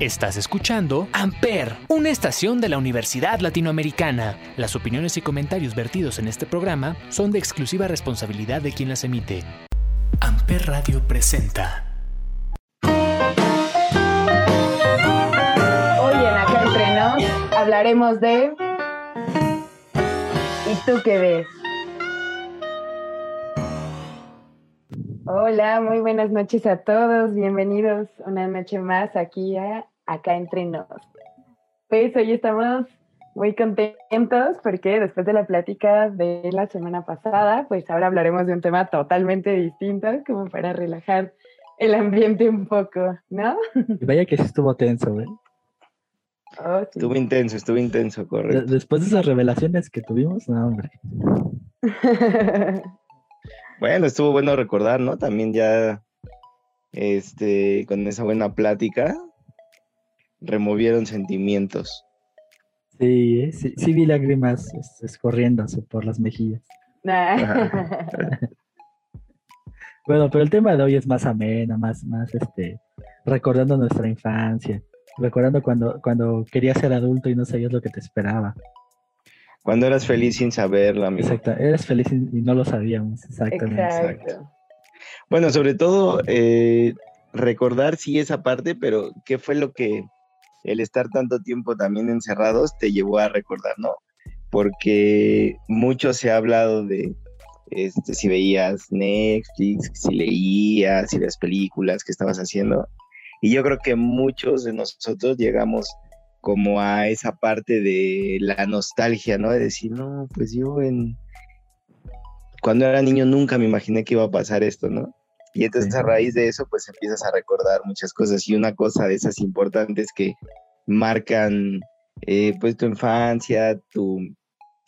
Estás escuchando Amper, una estación de la Universidad Latinoamericana. Las opiniones y comentarios vertidos en este programa son de exclusiva responsabilidad de quien las emite. Amper Radio presenta. Hoy en Acá Entre Nos hablaremos de... ¿Y tú qué ves? Hola, muy buenas noches a todos. Bienvenidos una noche más aquí a Acá Entre Nos. Pues hoy estamos muy contentos porque después de la plática de la semana pasada, pues ahora hablaremos de un tema totalmente distinto, como para relajar el ambiente un poco, ¿no? Vaya que sí estuvo tenso, ¿eh? Oh, sí. Estuvo intenso, estuvo intenso, correcto. Después de esas revelaciones que tuvimos, no, hombre. Bueno, estuvo bueno recordar, ¿no? También ya, este, con esa buena plática, removieron sentimientos. Sí, ¿eh? sí, sí vi lágrimas es- escorriéndose por las mejillas. Bueno, pero el tema de hoy es más ameno, más, más, este, recordando nuestra infancia, recordando cuando, cuando querías ser adulto y no sabías lo que te esperaba. Cuando eras feliz sin saberlo, amigo. Exacto, eres feliz y, no lo sabíamos, exactamente. Exacto. Bueno, sobre todo, eh, recordar sí esa parte, pero ¿qué fue lo que el estar tanto tiempo también encerrados te llevó a recordar, no? Porque mucho se ha hablado de este, si veías Netflix, si leías, si las películas que estabas haciendo. Y yo creo que muchos de nosotros llegamos como a esa parte de la nostalgia, ¿no? De decir, no, pues yo en... Cuando era niño nunca me imaginé que iba a pasar esto, ¿no? Y entonces Sí. a raíz de eso, pues empiezas a recordar muchas cosas. Y una cosa de esas importantes que marcan, eh, pues, tu infancia, tu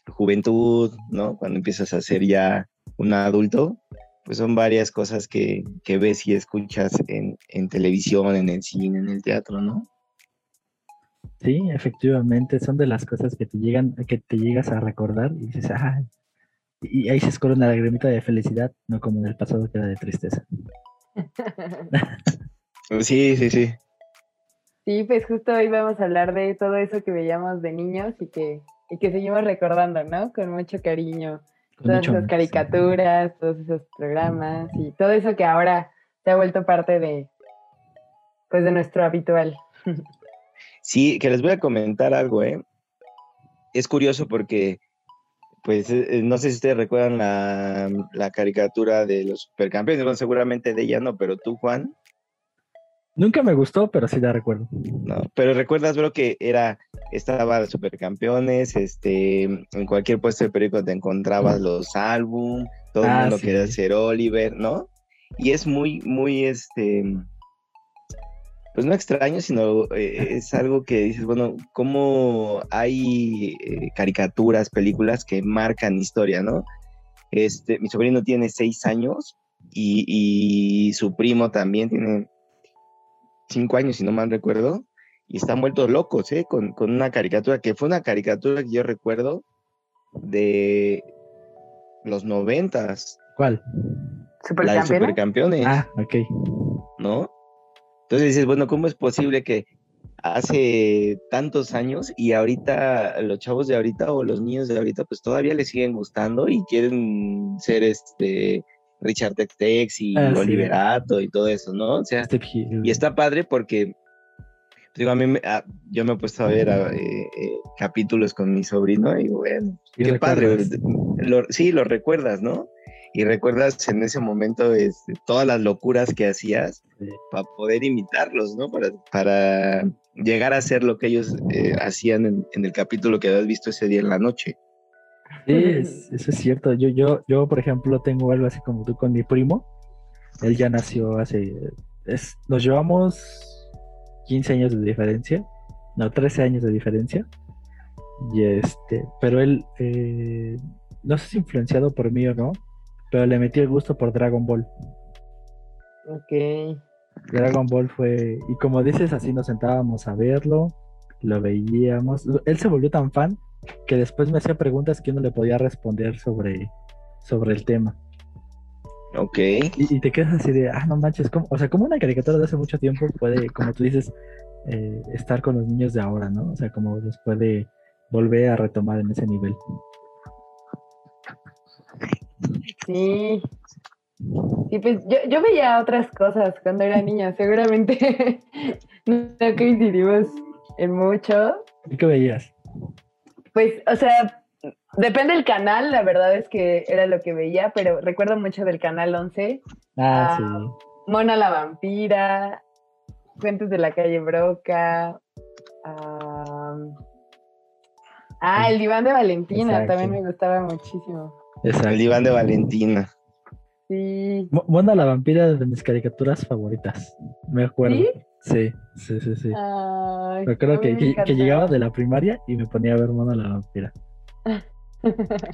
juventud, ¿no? Cuando empiezas a ser ya un adulto, pues son varias cosas que, que ves y escuchas en, en televisión, en el cine, en el teatro, ¿no? Sí, efectivamente, son de las cosas que te llegan, que te llegas a recordar y dices, ah, y ahí se escorre una lagrimita de felicidad, no como en el pasado que era de tristeza. Sí, sí, sí. Sí, pues justo hoy vamos a hablar de todo eso que veíamos de niños y que, y que seguimos recordando, ¿no? Con mucho cariño. Con Todas mucho esas caricaturas, todos esos programas y todo eso que ahora se ha vuelto parte de, pues, de nuestro habitual. Sí, que les voy a comentar algo, ¿eh? Es curioso porque, pues, eh, no sé si ustedes recuerdan la, la caricatura de los supercampeones, bueno, seguramente de ella no, pero tú, Juan, Nunca me gustó, pero sí la recuerdo. no, pero recuerdas, bro, que era, estaba los supercampeones, este, en cualquier puesto de periódico te encontrabas los álbum, todo el Ah, mundo sí. quería ser Oliver, ¿no? Y es muy, muy, este, pues no extraño, sino eh, es algo que dices, bueno, cómo hay eh, caricaturas, películas que marcan historia, ¿no? Este, mi sobrino tiene seis años y, y su primo también tiene cinco años, si no mal recuerdo, y están vueltos locos, ¿eh? Con, con una caricatura, que fue una caricatura que yo recuerdo de los noventas, ¿Cuál? la de ¿Supercampeones? Supercampeones. Ah, ok. ¿no? Entonces dices, bueno, ¿cómo es posible que hace tantos años y ahorita los chavos de ahorita o los niños de ahorita pues todavía les siguen gustando y quieren ser este Richard Tex y Ah, sí. Oliverato y todo eso, ¿no? O sea, y está padre porque digo, a mí me- a- yo me he puesto a ver a, eh, eh, capítulos con mi sobrino y bueno, qué padre. Lo- sí, lo recuerdas, ¿no? Y recuerdas en ese momento este, todas las locuras que hacías para poder imitarlos, ¿no? Para, para llegar a ser lo que ellos eh, hacían en, en el capítulo que habías visto ese día en la noche. Sí, es- eso es cierto. Yo, yo, yo, por ejemplo, tengo algo así como tú con mi primo. Él ya nació hace. Es, nos llevamos 15 años de diferencia. No, 13 años de diferencia. Y este. Pero él. eh, no sé si influenciado por mí o no. Pero le metí el gusto por Dragon Ball. Ok. Dragon Ball fue. Y como dices, así nos sentábamos a verlo. Lo veíamos. Él se volvió tan fan que después me hacía preguntas que yo no le podía responder sobre, sobre el tema. Ok. Y, y te quedas así de, ah, no manches, ¿cómo? o sea, como una caricatura de hace mucho tiempo puede, como tú dices, eh, estar con los niños de ahora, ¿no? O sea, como los puede volver a retomar en ese nivel. Sí. Sí, pues yo, yo veía otras cosas cuando era niña, seguramente no coincidimos en mucho. ¿Y qué veías? Pues, o sea, depende del canal, la verdad es que era lo que veía, pero recuerdo mucho del canal 11. Ah, sí. Mona la vampira, Cuentos de la calle Broca. ah, ah, el diván de Valentina Exacto. también me gustaba muchísimo. Exacto. El diván de Valentina. Sí. Mona la vampira de mis caricaturas favoritas. Me acuerdo. ¿Sí? Sí, sí, sí, sí. Ay, Me acuerdo que, me que- llegaba de la primaria y me ponía a ver Mona la vampira.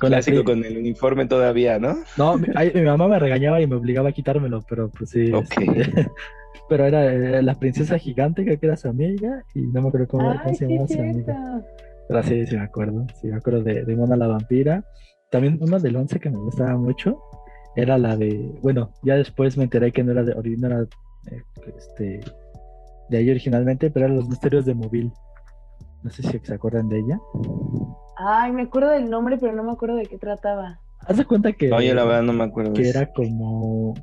Con Clásico con el uniforme todavía, ¿no? No, mi, ay, mi mamá me regañaba y me obligaba a quitármelo, pero pues sí. Ok. este, pero era eh, la princesa gigante, creo que era su amiga, y no me acuerdo cómo, cómo Ay, se sí, llamaba su amiga. Pero sí, sí me acuerdo. Sí, me acuerdo de, de Mona la vampira. También una del 11 que me gustaba mucho era la de. Bueno, ya después me enteré que no era de ori- no era, eh, este, de ahí originalmente, pero eran los misterios de móvil. No sé si se acuerdan de ella. Ay, me acuerdo del nombre, pero no me acuerdo de qué trataba. Haz de cuenta que. No, yo la verdad no me acuerdo. que era como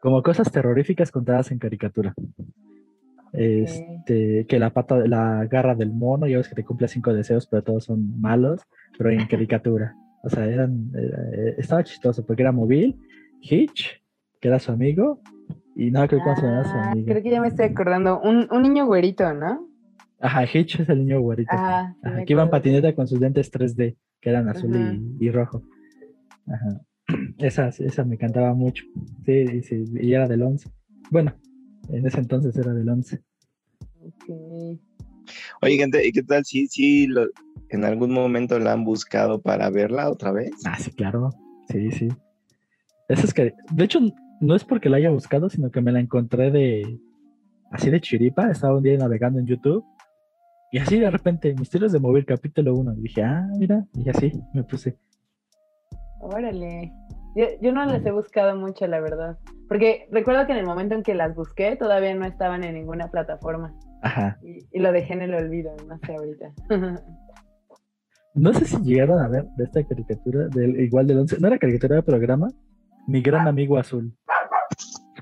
como cosas terroríficas contadas en caricatura. Este, que la pata, la garra del mono, ya ves que te cumple cinco deseos, pero todos son malos, pero en caricatura. O sea, eran, era- eh, estaba chistoso porque era móvil, Hitch, que era su amigo, y no creo cómo se llamaba su Ah, amigo. creo que ya me estoy acordando. Un, un niño güerito, ¿no? Ajá, Hitch es el niño güerito. Ah, sí Ajá, que iba en patineta con sus lentes 3D, que eran azul y, y rojo. Ajá. Esa, esa me encantaba mucho. Sí, y sí, y era del 11. Bueno, en ese entonces era del 11. Ok. Oye, gente, ¿y qué tal si, si lo- en algún momento la han buscado para verla otra vez? Ah, sí, claro. Sí, sí. Eso es que, de hecho, no es porque la haya buscado, sino que me la encontré de, así de chiripa. Estaba un día navegando en YouTube y así de repente, Misterios de Móvil, capítulo 1. Y dije, ah, mira, y así me puse. Órale. Yo, yo no las he buscado mucho, la verdad. Porque recuerdo que en el momento en que las busqué todavía no estaban en ninguna plataforma. Ajá. Y, y lo dejé en el olvido, no sé ahorita. No sé si llegaron a ver de esta caricatura, del, igual del 11. No era caricatura de programa, Mi Gran Amigo Azul.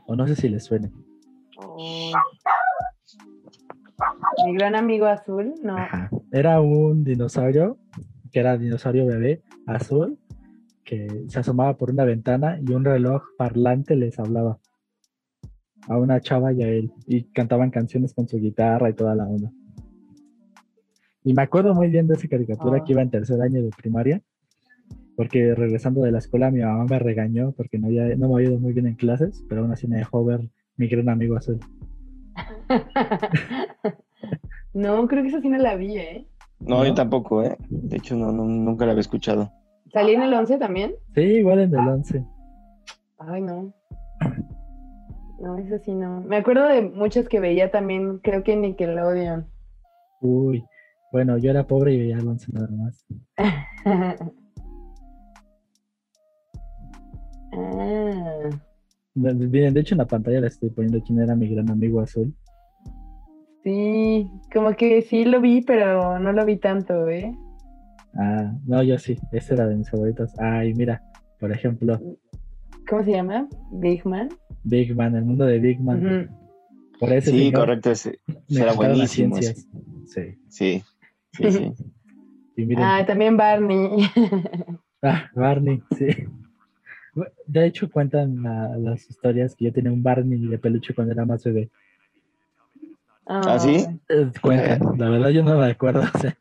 O no sé si les suene. Oh. Mi gran amigo azul, no. Ajá. Era un dinosaurio, que era dinosaurio bebé, azul, que se asomaba por una ventana y un reloj parlante les hablaba a una chava y a él. Y cantaban canciones con su guitarra y toda la onda. Y me acuerdo muy bien de esa caricatura Ah. que iba en tercer año de primaria, porque regresando de la escuela mi mamá me regañó porque no, había, no me había ido muy bien en clases, pero aún así me dejó ver mi gran amigo azul. no, creo que esa sí no la vi, ¿eh? No, ¿No? yo tampoco, ¿eh? De hecho, no, no, nunca la había escuchado. ¿Salí en el 11 también? Sí, igual en el 11. Ay, no. No, eso sí no. Me acuerdo de muchos que veía también, creo que Nickelodeon. Uy, bueno, yo era pobre y veía 11 nada más. ah, Miren, de hecho en la pantalla le estoy poniendo quién era mi gran amigo azul. sí, como que sí lo vi, pero no lo vi tanto, ¿eh? Ah, no, yo sí, ese era de mis favoritos. Ay, mira, por ejemplo, ¿Cómo se llama? Big Man. Big Man, el mundo de Big Man. Ujú. Por ese Sí, señor correcto, encantaron las buenísimo. Sí, Sí, sí, sí. y miren, Ah, también Barney. ah, Barney, sí. De hecho, cuentan la- las historias que yo tenía un Barney de peluche cuando era más bebé. ¿Ah, sí? Eh, Cuentan, la verdad yo no me acuerdo. O sea,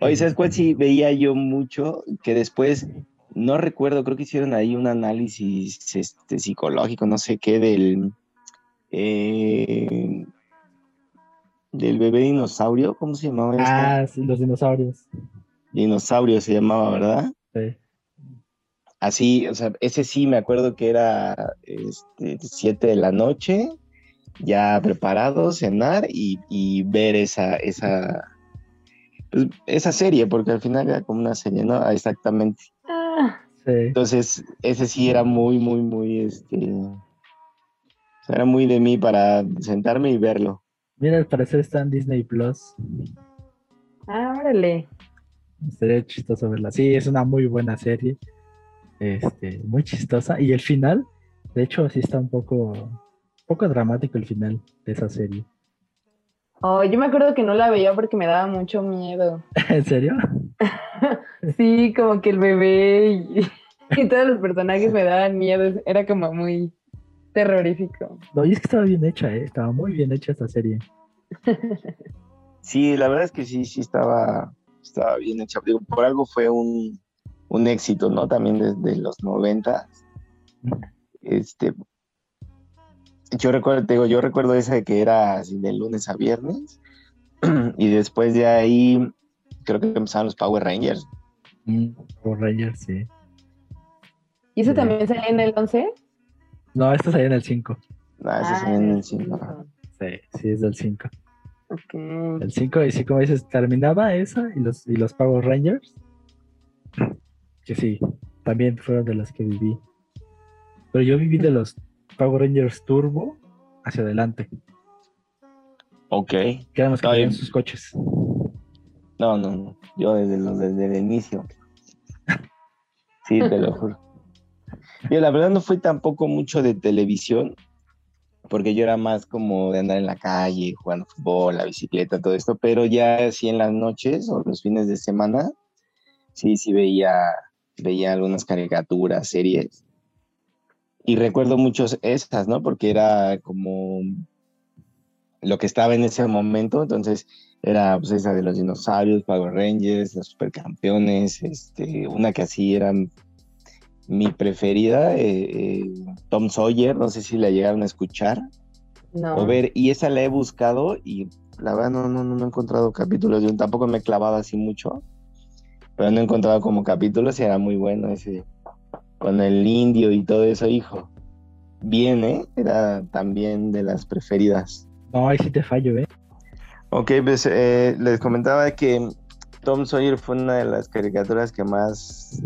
Oye, ¿sabes cuál sí veía yo mucho? Que después, no recuerdo, creo que hicieron ahí un análisis este, psicológico, no sé qué, del, eh, del bebé dinosaurio, ¿cómo se llamaba este? Ah, sí, los dinosaurios. Dinosaurio se llamaba, ¿verdad? Sí. Así, o sea, ese sí me acuerdo que era este, 7 de la noche, ya preparado, cenar y, y ver esa, esa, pues, esa serie, porque al final era como una serie, ¿no? Ah, Exactamente. Sí. Entonces, ese sí era muy, muy, muy, este, o sea, era muy de mí para sentarme y verlo. Mira, al parecer está en Disney Plus. Ah, órale. Sería chistoso verla. Sí, es una muy buena serie. Este, muy chistosa. Y el final, de hecho, sí está un poco, un poco dramático el final de esa serie. Oh, yo me acuerdo que no la veía porque me daba mucho miedo. ¿En serio? sí, como que el bebé y, y todos los personajes me daban miedo. Era como muy terrorífico. No, y es que estaba bien hecha, ¿eh? Estaba muy bien hecha esta serie. Sí, la verdad es que sí, sí estaba, estaba bien hecha. Digo, por algo fue un, un éxito, ¿no? También desde los 90. Este, yo recuerdo, te digo, yo recuerdo esa de que era así de lunes a viernes. y después de ahí, creo que empezaron los Power Rangers. Mm, Power Rangers, sí. ¿Y eso Sí. también salía en el 11? No, esto salía en el 5. No, ese Ah, es en el cinco. Sí, sí, es del 5. Ok. El 5, y sí, como dices, terminaba esa y los, y los Power Rangers. Que sí, también fueron de las que viví. Pero yo viví de los Power Rangers Turbo hacia adelante. Ok. Que eran los que tenían sus coches. No, no, no. Yo desde, el inicio. Sí, te lo juro. Yo la verdad no fui tampoco mucho de televisión, porque yo era más como de andar en la calle, jugando fútbol, la bicicleta, todo esto, pero ya así en las noches o los fines de semana, sí, sí veía, veía algunas caricaturas, series. Y recuerdo muchos esas, ¿no? Porque era como lo que estaba en ese momento, entonces era pues esa de los dinosaurios, Power Rangers, los supercampeones, este, una que así era mi preferida, eh, eh, Tom Sawyer, no sé si la llegaron a escuchar No. o ver, y esa la he buscado y la verdad no, no, no he encontrado capítulos, yo tampoco me he clavado así mucho, pero no he encontrado como capítulos y era muy bueno ese, con el indio y todo eso, hijo. Bien, ¿eh? Era también de las preferidas. No, ahí sí te fallo, ¿eh? Ok, pues eh, les comentaba que Tom Sawyer fue una de las caricaturas que más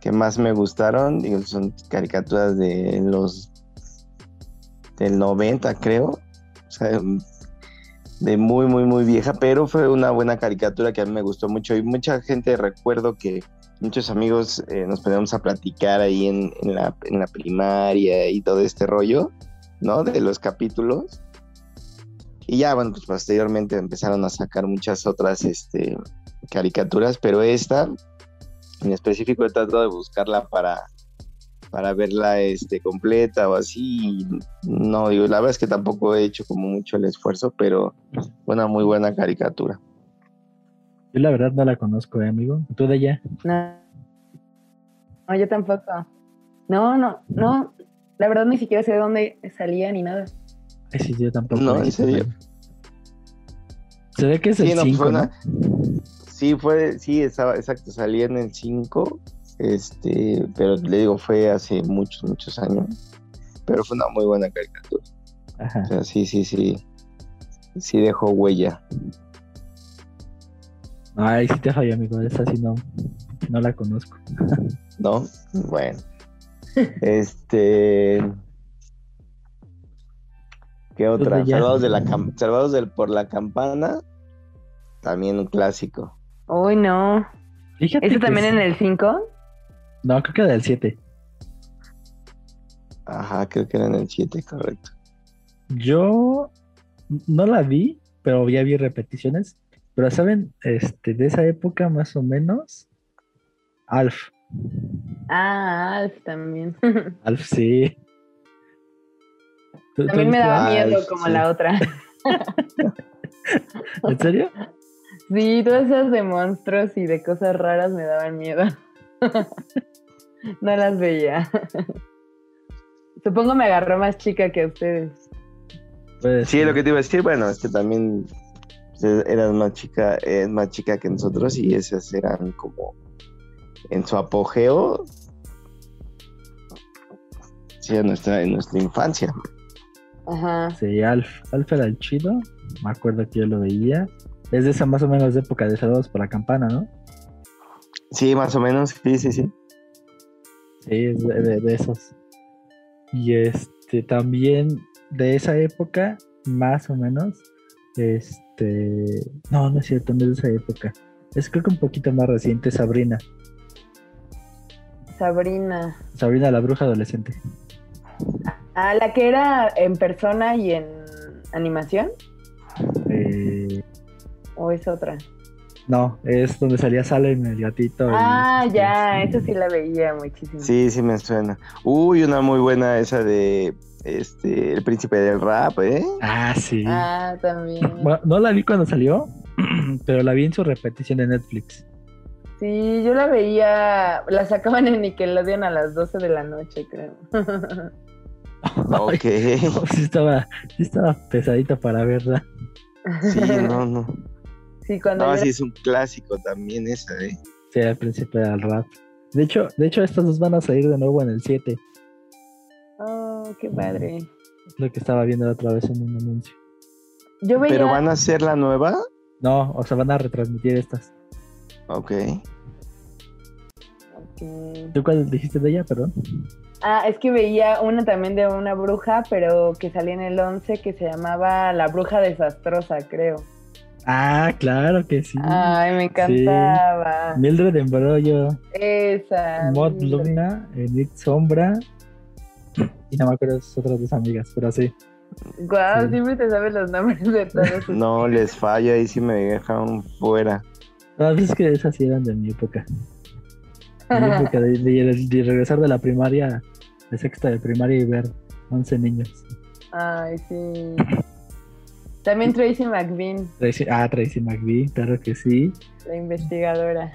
que más me gustaron. Digo, son caricaturas de los del 90, creo. O sea, de muy, muy, muy vieja, pero fue una buena caricatura que a mí me gustó mucho. Y mucha gente recuerdo que muchos amigos eh, nos poníamos a platicar ahí en, la, en la primaria y todo este rollo, ¿no? De los capítulos. Y ya, bueno, pues posteriormente empezaron a sacar muchas otras este, caricaturas, pero esta en específico he tratado de buscarla para, para verla este, completa o así. y No, digo, la verdad es que tampoco he hecho como mucho el esfuerzo, pero fue una muy buena caricatura. Yo la verdad no la conozco, ¿eh, amigo? ¿Tú de ella? No. No, yo tampoco. No, no, no. La verdad ni siquiera sé de dónde salía ni nada. Sí, yo tampoco. No, ¿en serio? Se ve que es Sí, el no, pues 5, fue ¿no? una- Sí, fue, sí, estaba, exacto, salía en el 5, este, pero le digo, fue hace muchos, muchos años, pero fue una muy buena caricatura. Ajá. O sea, sí, sí, sí, sí dejó huella. Ay, sí te fallo, amigo. Esa sí no, no la conozco. ¿no? Bueno. Este. ¿Qué otra? Ya. Salvados, de la cam- Salvados del, por la campana. También un clásico. Uy, no. Fíjate ¿Eso también sí. en el 5? No, creo que del 7. Ajá, creo que era en el 7, correcto. Yo no la vi, pero ya vi repeticiones. Pero saben, este, de esa época más o menos, Alf. Ah, Alf también. Alf, sí. ¿Tú- tú También me daba miedo como sí. la otra. ¿En serio? Sí, todas esas de monstruos y de cosas raras me daban miedo. No las veía. Supongo me agarró más chica que a ustedes. Sí, lo que te iba a decir, bueno, es que también pues, eras más chica, es más chica que nosotros y esas eran como en su apogeo. Sí, en nuestra, en nuestra infancia. Ajá. Sí, Alf. Alf era el chido. Me acuerdo que yo lo veía. Es de esa más o menos época de Saludos por la Campana, ¿no? Sí, más o menos, sí, sí, sí. Sí, es de, de- de esos. Y este también de esa época, más o menos, Este. No, no es cierto, no es de esa época. Es creo que un poquito más reciente, Sabrina. Sabrina. Sabrina la bruja adolescente. Ah, la que era en persona y en animación. Eh, ¿O es otra? no, es donde salía Salem, el gatito. Ah, este, ya, eso sí la veía muchísimo. Sí, sí me suena. Uy, una muy buena esa de este El Príncipe del Rap, ¿eh? Ah, sí. Ah, también. Bueno, no la vi cuando salió, pero la vi en su repetición de Netflix. Sí, yo la veía, la sacaban en Nickelodeon a las 12 de la noche, creo. Ok. No, sí estaba, sí estaba pesadita para verla. Sí, no, no. Sí, cuando No, yo- sí es un clásico también esa, ¿eh? Sí, al principio del rap. De hecho, de hecho, estas dos van a salir de nuevo en el 7. Oh, qué padre. Lo que estaba viendo la otra vez en un anuncio. Yo veía... ¿Pero van a ser la nueva? No, o sea, van a retransmitir estas. Ok. Ok. ¿Tú cuál dijiste de ella, perdón? Ah, es que veía una también de una bruja, pero que salía en el 11 que se llamaba La Bruja Desastrosa, creo. Ah, claro que sí. Ay, me encantaba. Mildred Embrollo, Esa. Mod Mildred. Luna, Enid Sombra. Y no me acuerdo de sus otras dos amigas, pero sí. Guau, Sí. siempre te sabes los nombres de todos. No les fallo, ahí sí me dejaron fuera. No, es que esas sí eran de mi época. De mi época de, de- de regresar de la primaria, de sexta de primaria y ver 11 niños. Ay, sí. También Tracy McBean, Tracy- ah, Tracy McBee, claro que sí. la investigadora.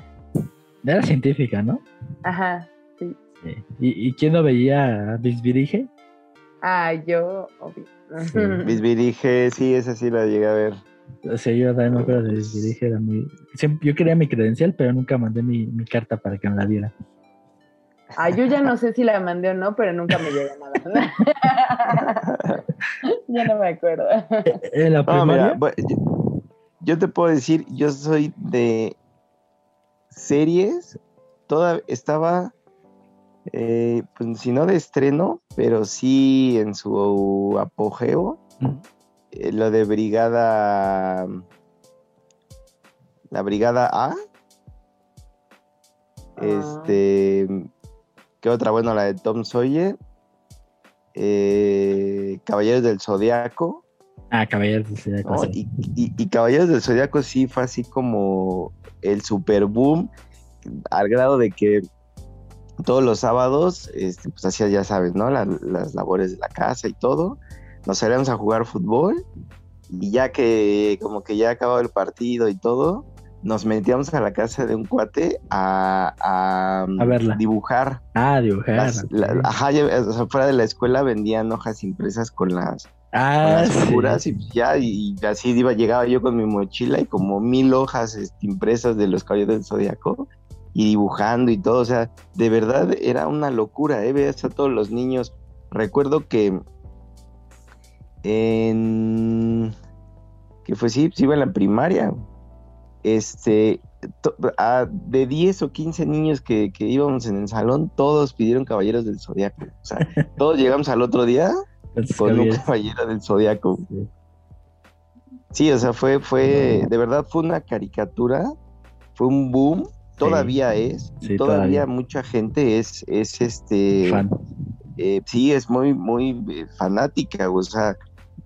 Era científica, ¿no? Ajá, sí. Sí. ¿Y, y quién no veía a Bisbirige? Ah, yo, obvio. Sí. Bisbirige, sí, esa sí la llegué a ver. O sea, yo también me acuerdo de Bisbirige, era muy... siempre- yo quería mi credencial, pero nunca mandé mi, mi carta para que me la diera. Ah, yo ya no sé si la mandé o no, pero nunca me llegó nada. ya no me acuerdo. En la No, mira, yo, te puedo decir, yo soy de series, toda estaba, eh, pues si no de estreno, pero sí en su apogeo, eh, lo de Brigada, la Brigada A, este, ¿qué otra? Bueno, la de Tom Sawyer, eh, Caballeros del Zodiaco. Ah, caballeros de Zodiaco, ¿no? sí. Y, y- y Caballeros del Zodiaco sí fue así como el super boom, al grado de que todos los sábados, este, pues hacía, ya sabes, ¿no? La- las labores de la casa y todo. Nos salíamos a jugar fútbol y ya que como que ya acababa el partido y todo, nos metíamos a la casa de un cuate a, a, A verla. dibujar. Ah, dibujar. Las- la- ajá, ya- o sea, fuera de la escuela vendían hojas impresas con las con ah, las sí. figuras y pues ya, y, y así iba, llegaba yo con mi mochila y como mil hojas este, impresas de los caballeros del zodiaco y dibujando y todo, o sea, de verdad era una locura, ¿eh? Veías a todos los niños. Recuerdo que en que fue sí, iba en la primaria, este, to- a- de 10 o 15 niños que, que íbamos en el salón, todos pidieron caballeros del zodiaco, o sea, todos llegamos al otro día Entonces, con un caballero del zodiaco. Sí. Sí, o sea, fue, fue, de verdad fue una caricatura, fue un boom, todavía es, Sí, todavía, todavía. mucha gente es, es este, Fan. eh, sí, es muy, muy eh, fanática, o sea,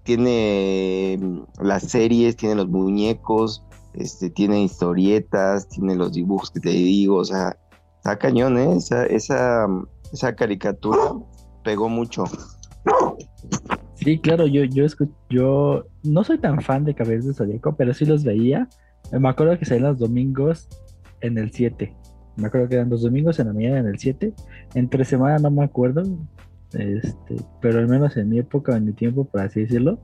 tiene mm, las series, tiene los muñecos, este, tiene historietas, tiene los dibujos que te digo, o sea, está cañón, ¿eh? Esa, esa, esa caricatura pegó mucho. Sí, claro, yo, yo, yo no soy tan fan de Caballeros del Zodíaco, pero sí los veía. Me acuerdo que salían los domingos en el 7. Me acuerdo que eran los domingos en la mañana en el 7. Entre semana no me acuerdo, este, pero al menos en mi época, en mi tiempo, por así decirlo,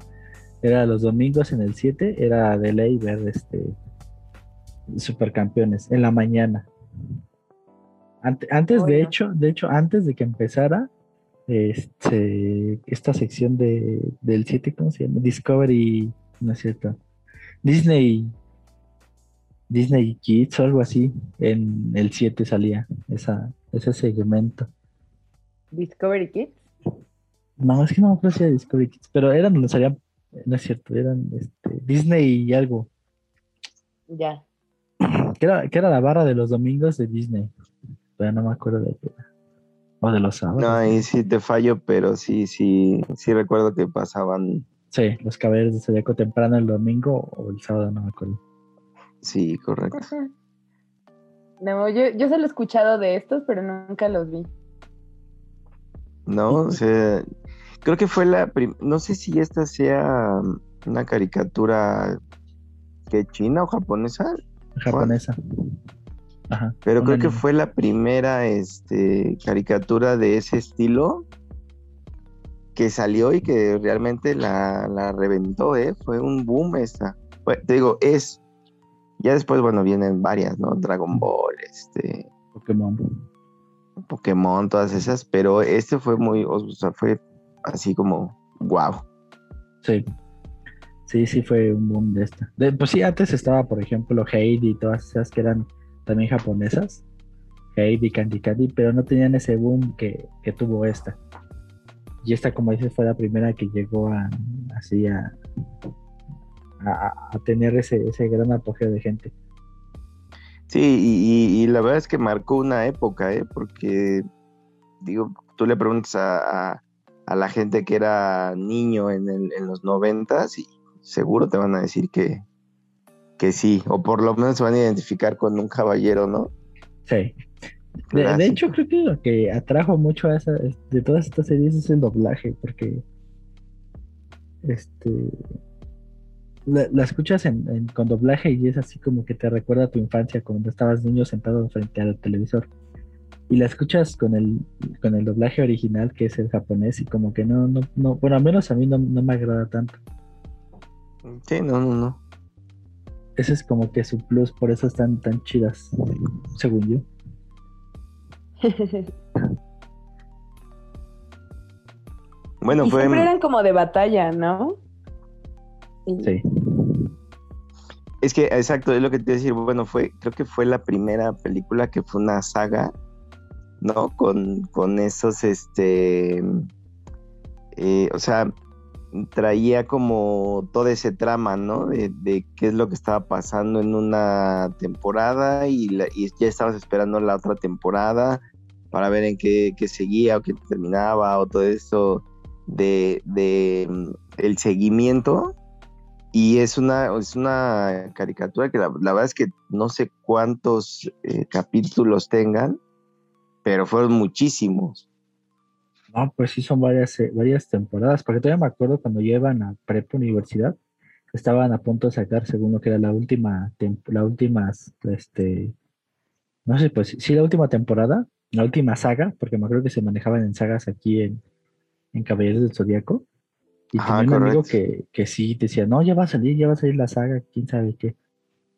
era los domingos en el 7, era de ley ver este supercampeones en la mañana. Ante- antes, de hecho, de hecho, antes de que empezara, este, esta sección de, del 7, ¿cómo se llama? Discovery, no es cierto. Disney, Disney Kids o algo así. En el 7 salía esa, ese segmento. Discovery Kids. No, es que no me acuerdo si era Discovery Kids, pero eran donde salían, no es cierto, eran este, Disney y algo. Ya. Que era, que era la barra de los domingos de Disney. Pero no me acuerdo de qué era. O de los sábados. No, ahí sí te fallo, pero sí, sí, sí recuerdo que pasaban. Sí, los caballeros de Zodíaco temprano el domingo o el sábado, no me acuerdo. Sí, correcto. No, yo, yo solo he escuchado de estos, pero nunca los vi. No, o sea, creo que fue la no sé si esta sea una caricatura que china o japonesa, Japonesa. Ajá. pero creo que fue la primera este caricatura de ese estilo que salió y que realmente la, la reventó, ¿eh? Fue un boom esta. Fue- te digo, es. Ya después, bueno, vienen varias, ¿no? Dragon Ball, este, Pokémon. Pokémon, todas esas, pero este fue muy, o sea, fue así como, wow. Sí. Sí, sí fue un boom de esta. Pues sí, antes estaba, por ejemplo, Heidi y todas esas que eran también japonesas. Heidi, Candy Candy, pero no tenían ese boom que, que tuvo esta. Y esta, como dices, fue la primera que llegó a así a, a, a tener ese, ese gran apogeo de gente. Sí, y, y- y la verdad es que marcó una época, ¿eh? Porque, digo, tú le preguntas a, a- a la gente que era niño en, el- en los noventas y seguro te van a decir que, que sí, o por lo menos se van a identificar con un caballero, ¿no? Sí. De, de hecho, creo que lo que atrajo mucho a esa, de todas estas series es el doblaje, porque este la, la escuchas en, en- con doblaje y es así como que te recuerda a tu infancia cuando estabas niño sentado frente al televisor. Y la escuchas con el, con el doblaje original, que es el japonés, y como que no, no, no, bueno, al menos a mí no, no me agrada tanto. Sí, no, no, no. Ese es como que su plus, por eso están tan chidas, según yo. Bueno, y fue... siempre eran como de batalla, ¿no? Y- Sí. Es que, exacto, es lo que te iba a decir. Bueno, fue, creo que fue la primera película que fue una saga, ¿no? Con, con esos, este, eh, o sea, traía como todo ese trama, ¿no? De, de qué es lo que estaba pasando en una temporada y, la- y ya estabas esperando la otra temporada para ver en qué, qué seguía o qué terminaba o todo eso de, de mm, el seguimiento. Y es una, es una caricatura que la, verdad es que no sé cuántos eh, capítulos tengan, pero fueron muchísimos. No, pues sí son varias, eh, varias temporadas, porque todavía me acuerdo cuando llevan a prepa universidad, estaban a punto de sacar, según lo que era la última, la última, este, no sé, pues sí, la última temporada, la última saga, porque me acuerdo que se manejaban en sagas aquí en, en Caballeros del Zodíaco, y Ajá, tenía un amigo que, que sí decía, no, ya va a salir, ya va a salir la saga, quién sabe qué.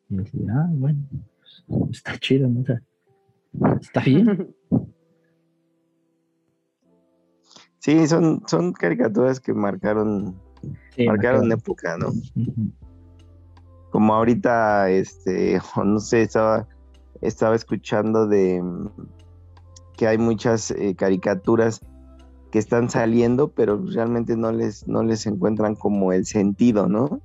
Y decía, ah, bueno, pues, está chido, ¿no? O sea, está bien. Sí, son, son caricaturas que marcaron, Sí, marcaron época, ¿no? Como ahorita, este, no sé, estaba, estaba escuchando de que hay muchas eh, caricaturas que están saliendo, pero realmente no les, no les encuentran como el sentido, ¿no?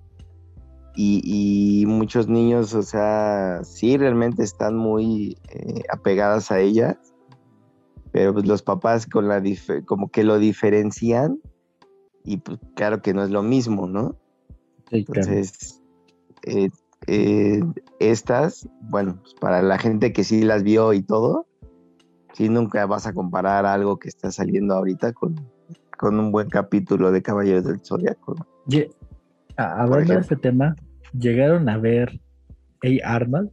Y, y muchos niños, o sea, sí realmente están muy eh, apegadas a ellas, pero pues los papás con la dif- como que lo diferencian y pues claro que no es lo mismo, ¿no? Sí, claro. Entonces, eh, eh, estas, bueno, pues para la gente que sí las vio y todo, sí nunca vas a comparar algo que está saliendo ahorita con, con un buen capítulo de Caballeros del Zodiaco. ¿no? Ye- a- hablando de ejemplo. este tema, ¿llegaron a ver A. Arnold?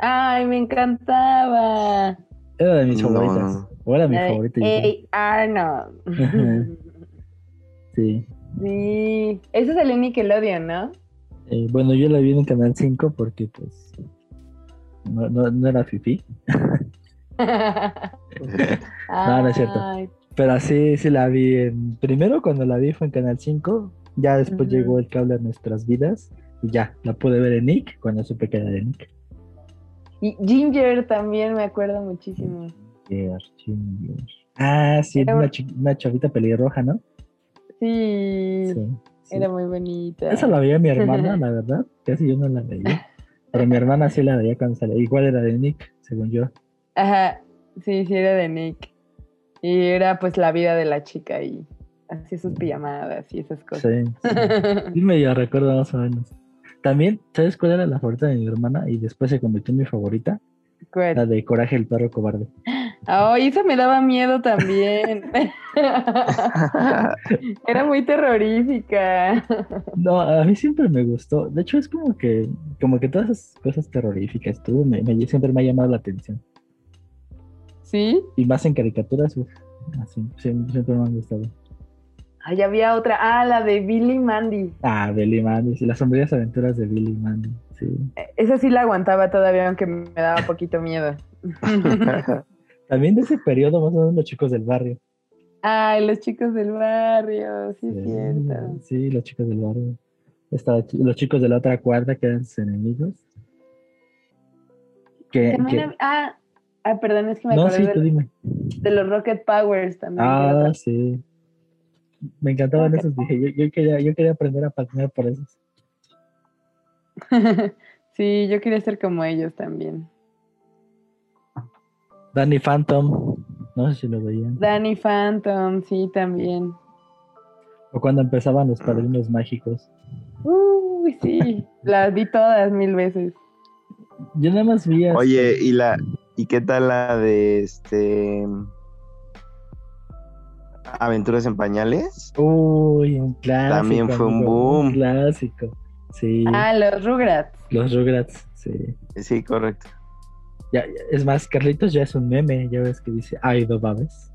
Ay, me encantaba. Era de mis No, favoritas. O era mi favorita. Hey, Arnold. Sí. sí, eso salió en Nickelodeon, ¿no? Eh, bueno, yo la vi en el canal 5 porque, pues, no, no, no era fifi. No, no es cierto. Pero sí, sí la vi en... Primero cuando la vi fue en Canal 5, ya después llegó el cable a nuestras vidas y ya, la pude ver en Nick cuando supe que era de Nick. Y Ginger también me acuerdo muchísimo. Ginger, Ginger. Ah, sí, Era una, chavita pelirroja, ¿no? Sí. Sí, Era muy bonita. Esa la veía mi hermana, la verdad. Casi yo no la veía. Pero mi hermana sí la veía cuando salía. Igual era de Nick, según yo. Ajá, sí, sí, era de Nick. Y era pues la vida de la chica y así sus pijamadas y esas cosas. Sí, sí. Sí medio recuerdo más o menos. También, ¿sabes cuál era la favorita de mi hermana? Y después se convirtió en mi favorita. ¿Cuál? La de Coraje el perro cobarde. Ay, esa me daba miedo también. Era muy terrorífica. No, a mí siempre me gustó. De hecho, es como que, como que todas esas cosas terroríficas, me, me- siempre me ha llamado la atención. ¿Sí? Y más en caricaturas, uf, así, siempre, siempre me han gustado. Ay, había otra. Ah, la de Billy Mandy. Ah, Billy Mandy, sí, las sombrías aventuras de Billy Mandy, sí. Esa sí la aguantaba todavía, aunque me daba poquito miedo. También de ese periodo, más o menos, los chicos del barrio. Ay, los chicos del barrio, sí, es cierto. Sí, los chicos del barrio. Estaba chi- los chicos de la otra cuarta que eran sus enemigos. Que, ah, ah, perdón, es que me No, acordé sí, de, tú dime. de los Rocket Powers también. Ah, sí. Me encantaban esos. Dije, yo, yo quería, yo quería aprender a patinar por esos. sí, yo quería ser como ellos también. Danny Phantom. No sé si lo veían. Danny Phantom, sí, también. O cuando empezaban los padrinos mágicos. Uy, sí, las vi todas mil veces. Yo nada más vi a- Oye, ¿y la y qué tal la de este Aventuras en pañales? Uy, un clásico. También fue un boom. clásico. Sí. Ah, los Rugrats. Los Rugrats, sí. Sí, correcto. Ya, es más, Carlitos ya es un meme, ya ves que dice ay do babes.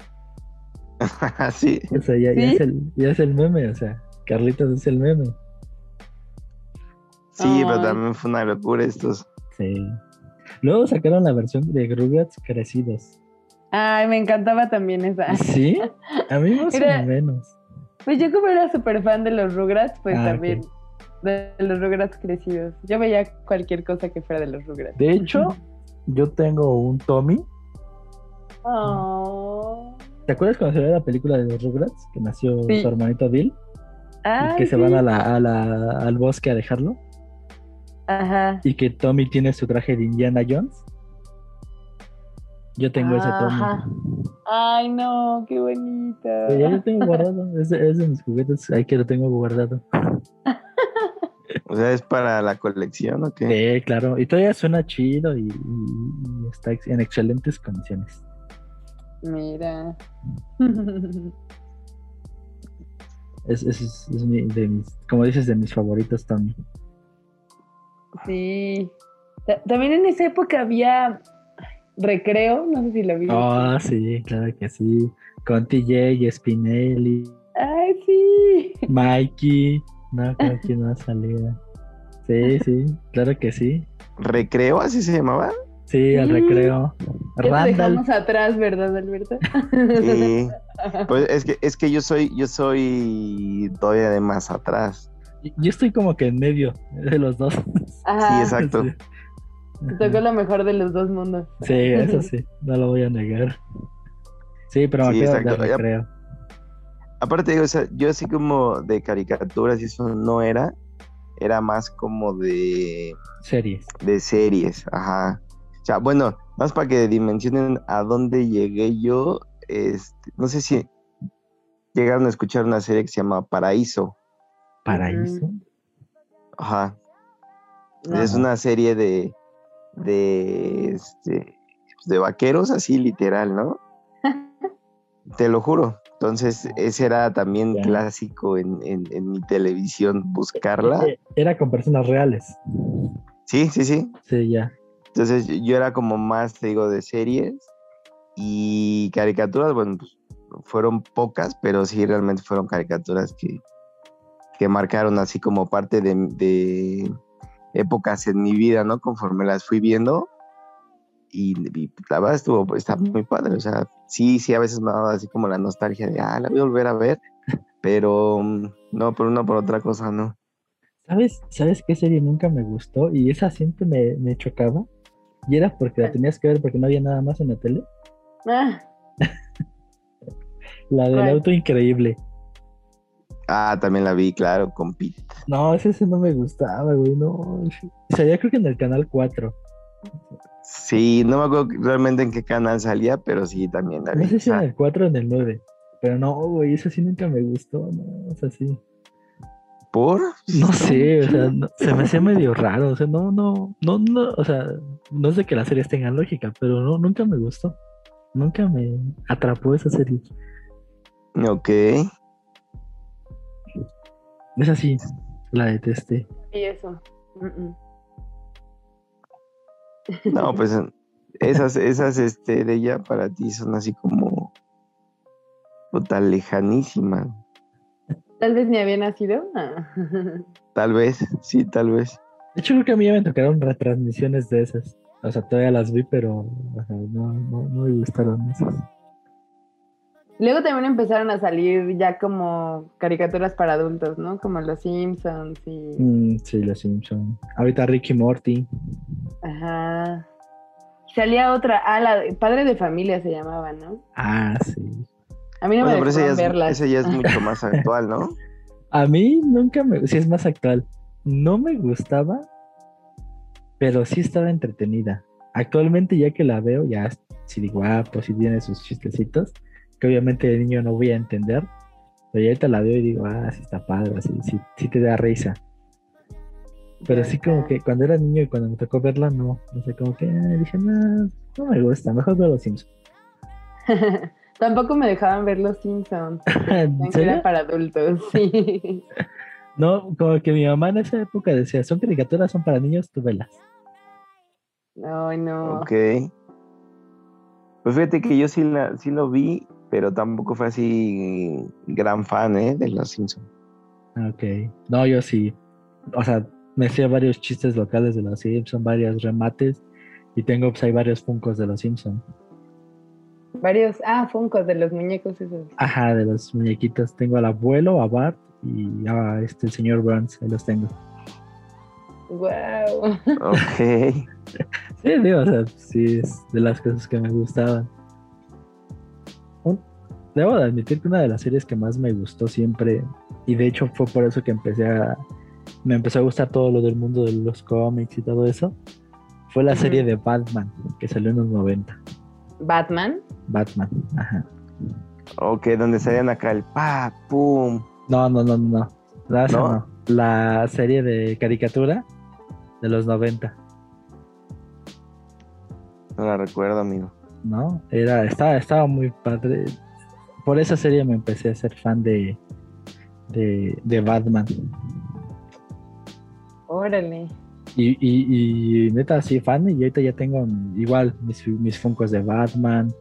sí. O sea, ya, es el, ya es el meme, o sea, Carlitos es el meme. Sí, pero también fue una locura estos. Sí. Luego sacaron la versión de Rugrats crecidos. Ay, me encantaba también esa. ¿Sí? A mí más Era- o menos. Pues yo como era súper fan de los Rugrats, pues Ah, también de los Rugrats crecidos. Yo veía cualquier cosa que fuera de los Rugrats. De hecho, yo tengo un Tommy. Oh. ¿Te acuerdas cuando salió la película de los Rugrats? Que nació Sí. su hermanito Bill. Ay, y que se van a la, a la- al bosque a dejarlo. Ajá. Y que Tommy tiene su traje de Indiana Jones. Yo tengo ese. Tommy. Ay, no, qué bonito. Sí, ya lo tengo guardado. Es de, es de mis juguetes. Ahí que lo tengo guardado. O sea, es para la colección, ¿o qué? Sí, claro. Y todavía suena chido y, y- y está en excelentes condiciones. Mira. Es, es, es- es mi- de mis, como dices, de mis favoritos Tommy. Sí. Ta- También en esa época había recreo, no sé si lo vi. Ah, sí, claro que sí. Con TJ, Spinelli, Ay, sí. Mikey. No, creo que no salía. Sí, sí, claro que sí. ¿Recreo así se llamaba? Sí, al Sí. recreo. Ya dejamos atrás, ¿verdad, Alberto? Sí. Pues es que, es que yo soy, yo soy todavía de más atrás. Yo estoy como que en medio de los dos. Ajá. Sí, exacto. Sí. Te tocó lo mejor de los dos mundos. Sí, eso sí, no lo voy a negar. Sí, pero me Sí, exacto. recreo. Aparte, digo, o sea, yo así como de caricaturas y eso no era, era más como de, Series. de series, ajá. O sea, bueno, más para que dimensionen a dónde llegué yo, este, no sé si llegaron a escuchar una serie que se llama Paraíso, Paraíso. ajá. Es una serie de, de, este, de vaqueros, así literal, ¿no? Te lo juro. Entonces, ese era también Ya. clásico en, en, en mi televisión, buscarla. Eh, Era con personas reales. Sí, sí, sí. Sí, ya. Entonces, yo era como más, te digo, de series y caricaturas, bueno, pues fueron pocas, pero sí realmente fueron caricaturas que, que marcaron así como parte de, de épocas en mi vida, ¿no? Conforme las fui viendo. Y, y la verdad estuvo, está muy padre. O sea, sí, sí, a veces me daba así como la nostalgia de, ah, la voy a volver a ver. Pero mm, no, por una por otra cosa, no. ¿Sabes, ¿Sabes qué serie nunca me gustó? Y esa siempre me, me chocaba. Y era porque la tenías que ver porque no había nada más en la tele. Ah, La del ¿Cuál? auto increíble. Ah, también la vi, claro, con Pete. No, ese, ese no me gustaba, güey, no. O sea, ya creo que en el canal 4. Sí, no me acuerdo realmente en qué canal salía, pero sí, también la vi. No sé si en Ah, el 4 o en el 9. Pero no, güey, ese sí nunca me gustó, no, o sea, sí. ¿Por? No sé, o sea, no- se me hacía medio raro, o sea, no, no, no, no, o sea, no sé que las series tengan lógica, pero no, nunca me gustó. Nunca me atrapó esa serie. Ok. Es así, la detesté. Y eso. Mm, mm. No, pues esas, esas este, de ella para ti son así como puta lejanísimas. Tal vez ni había nacido. Ah. Tal vez, sí, tal vez. De hecho, creo que a mí ya me tocaron retransmisiones de esas. O sea, todavía las vi, pero o sea, no, no, no me gustaron esas. Luego también empezaron a salir ya como caricaturas para adultos, ¿no? Como Los Simpsons y... Mm, sí, los Simpson. Ahorita Ricky Morty. Ajá. Salía otra, ah, la de- Padre de Familia se llamaba, ¿no? Ah, sí. A mí no Bueno, me pero ese es, ese ya es mucho más actual, ¿no? A mí nunca me... Sí, es más actual. No me gustaba, pero sí estaba entretenida. Actualmente, ya que la veo, ya sí digo, ah, pues sí tiene sus chistecitos, que obviamente de niño no voy a entender, pero ya ahorita la veo y digo, ah, sí está padre, así, sí, sí te da risa. Pero sí como que cuando era niño y cuando me tocó verla, no, no sé, como que dije, no, no me gusta, mejor veo los Simpsons. Tampoco me dejaban ver Los Simpsons. Era para adultos, sí. No, como que mi mamá en esa época decía, son caricaturas, son para niños, tú velas. Ay, no. Ok. Pues fíjate que yo sí, la, sí lo vi, pero tampoco fue así gran fan, ¿eh? De los Simpsons. Ok. No, yo sí. O sea, me hacía varios chistes locales de los Simpsons, varios remates. Y tengo pues hay varios funcos de los Simpsons. Varios, ah, Funkos de los muñecos esos. Ajá, de los muñequitos. Tengo al abuelo, a Bart y a este el señor Burns. Ahí los tengo. Wow. Ok. Sí, digo, o sea, sí, es de las cosas que me gustaban. Debo de admitir que una de las series que más me gustó siempre, y de hecho fue por eso que empecé a. Me empezó a gustar todo lo del mundo de los cómics y todo eso, fue la serie de Batman, que salió en los 90. Batman. Batman, ajá. Ok, donde salían acá el pa, pum. No, no, no, no. no. esa ¿No? no. La serie de caricatura de los 90, No la recuerdo, amigo. ¿no? Era, estaba, estaba muy padre. Por esa serie me empecé a ser fan de, de, de Batman. Órale. Y, y, y neta, sí, fan, y ahorita ya tengo igual mis, mis funcos de Batman,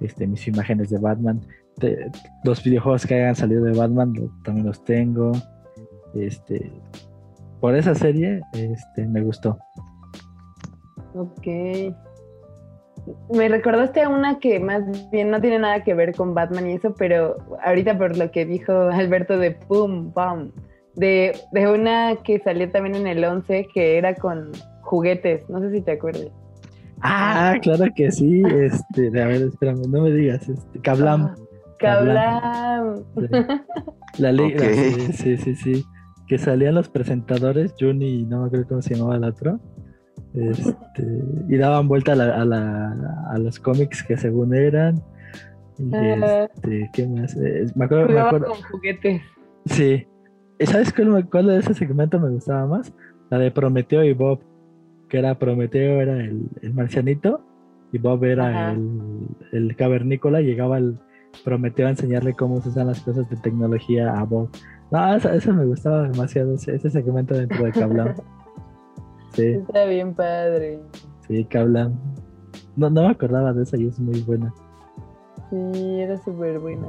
este, mis imágenes de Batman. Te- los videojuegos que hayan salido de Batman lo- también los tengo. Este, por esa serie, este, me gustó. Ok. Me recordaste a una que más bien no tiene nada que ver con Batman y eso, pero ahorita por lo que dijo Alberto de Pum, Pum, de, de una que salió también en el 11 que era con juguetes, no sé si te acuerdas. Ah, claro que sí. Este, a ver, espérame, no me digas. Este, Kablam. Ah, Kablam. Sí. La ley, sí, sí, sí, sí. Que salían los presentadores, Juni, no me acuerdo cómo se llamaba el otro. Este, y daban vuelta a, la, a, la- a los cómics que según eran. Y Ajá. este, ¿qué más? Eh, me acuerdo, me acuerdo- con juguetes. Sí. ¿Y ¿Sabes cuál, de ese segmento me gustaba más? La de Prometeo y Bob. Que era Prometeo era el, el marcianito y Bob era el, el cavernícola. Llegaba el Prometeo a enseñarle cómo se usan las cosas de tecnología a Bob. No, eso, eso me gustaba demasiado, ese, ese segmento dentro de Kablam. Sí, Está bien padre. sí, Kablam. No, no me acordaba de esa y es muy buena. Sí, era súper buena.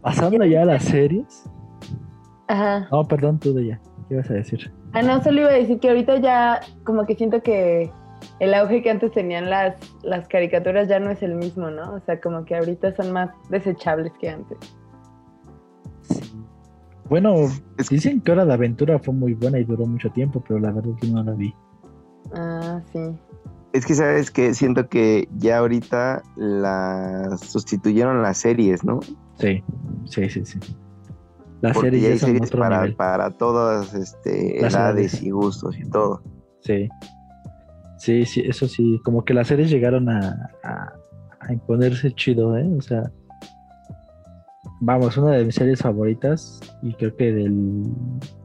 Pasando ya a las series. Ajá. No, perdón, tú de ya. ¿Qué ibas a decir? Ah, no, solo iba a decir que ahorita ya como que siento que el auge que antes tenían las, las caricaturas ya no es el mismo, ¿no? O sea, como que ahorita son más desechables que antes. Bueno, Es- dicen que Hora de Aventura fue muy buena y duró mucho tiempo, pero la verdad que no la vi. Ah, sí. Es que sabes que siento que ya ahorita las sustituyeron las series, ¿no? Sí, sí, sí, sí. Las series, hay series para, para todas este, edades y gustos y todo. Sí. Sí, sí, eso sí. Como que las series llegaron a, a, imponerse chido, ¿eh? O sea. Vamos, una de mis series favoritas, y creo que del,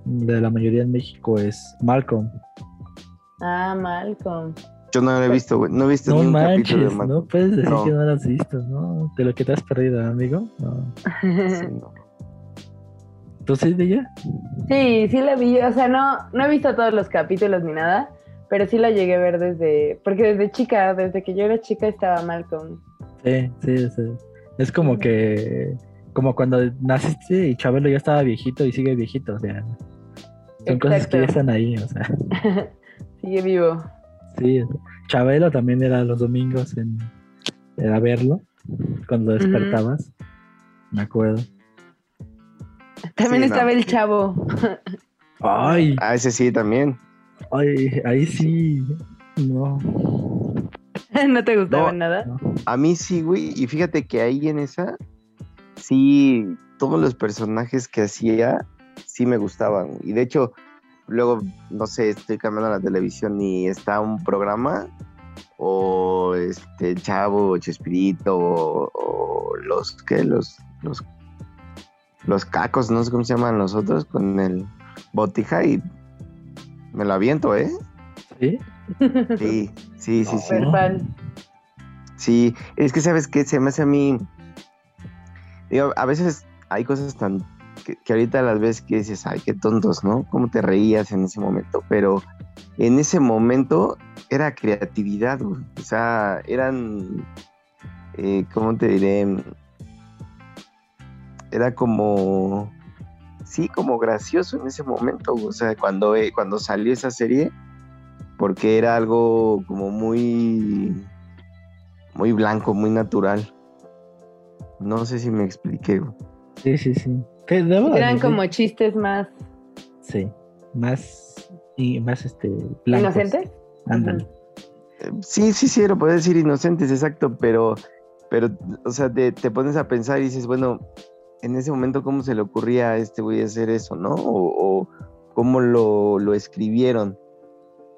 de la mayoría en México, es Malcolm. Ah, Malcolm. Yo no lo he visto, güey. No he visto no ni un manches, capítulo de Malcolm. No puedes decir que no lo has visto, ¿no? De lo que te has perdido, amigo. No. Sí, no. ¿Tú sí de ella? Sí, sí la vi. O sea, no, no he visto todos los capítulos ni nada, pero sí la llegué a ver desde. Porque desde chica, desde que yo era chica, estaba Malcolm. Sí, sí, sí. Es como que. Como cuando naciste y Chabelo ya estaba viejito y sigue viejito, o sea. Son cosas que ya están ahí, o sea. Sigue vivo. Sí, Chabelo también era los domingos en, era verlo cuando despertabas. Me acuerdo. También Sí, no. estaba el chavo. Ay, Ah, ese sí también. ay, ahí sí. No, ¿No te gustaba No. nada? no. A mí sí, güey. Y fíjate que ahí en esa, sí, todos los personajes que hacía, sí me gustaban. Y de hecho, luego, no sé, estoy cambiando la televisión y está un programa, o este Chavo, o Chespirito, o, o los que, los, los, los cacos, no sé cómo se llaman los otros, con el botija y me lo aviento, ¿eh? ¿Sí? Sí, sí, sí, sí. Super fan. Sí, es que sabes que se me hace a mí. A veces hay cosas tan. Que, ahorita las ves que dices, ay, qué tontos, ¿no? ¿Cómo te reías en ese momento? Pero en ese momento era creatividad. O sea, eran. Eh, ¿Cómo te diré? Era como. Sí, como gracioso en ese momento. O sea, cuando, eh, cuando salió esa serie, porque era algo como muy muy blanco, muy natural. No sé si me expliqué. güey. Sí, sí, sí. Debo Eran como chistes más Sí, más y más este blancos. inocentes. Ándale. Eh, Sí, sí, sí, lo puedes decir inocentes, exacto, pero, pero, o sea, te, te pones a pensar y dices, bueno, en ese momento, ¿cómo se le ocurría a este güey hacer eso, no? O, o cómo lo, lo escribieron.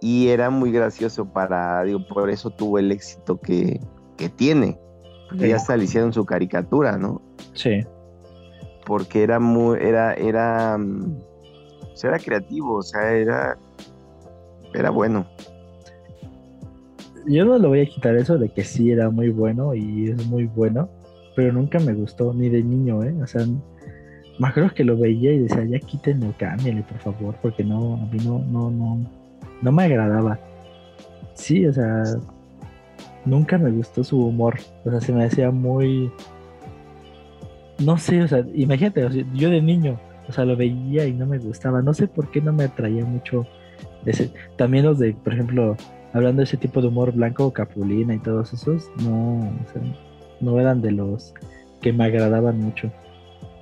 Y era muy gracioso para, digo, por eso tuvo el éxito que, que tiene. Porque Sí. ya hasta le hicieron su caricatura, ¿no? Sí. porque era muy, era, era, mm, o sea, era creativo, o sea, era, era bueno. Yo no le voy a quitar eso de que sí era muy bueno y es muy bueno, pero nunca me gustó, ni de niño, ¿eh? O sea, me acuerdo que lo veía y decía, ya quítenlo, cámbiale, por favor, porque no, a mí no, no, no, no me agradaba. Sí, o sea, nunca me gustó su humor, o sea, se me hacía muy, no sé, o sea, imagínate, o sea, yo de niño, o sea, lo veía y no me gustaba, no sé por qué no me atraía mucho ese, también los de, por ejemplo, hablando de ese tipo de humor blanco, Capulina y todos esos, no, o sea, no eran de los que me agradaban mucho.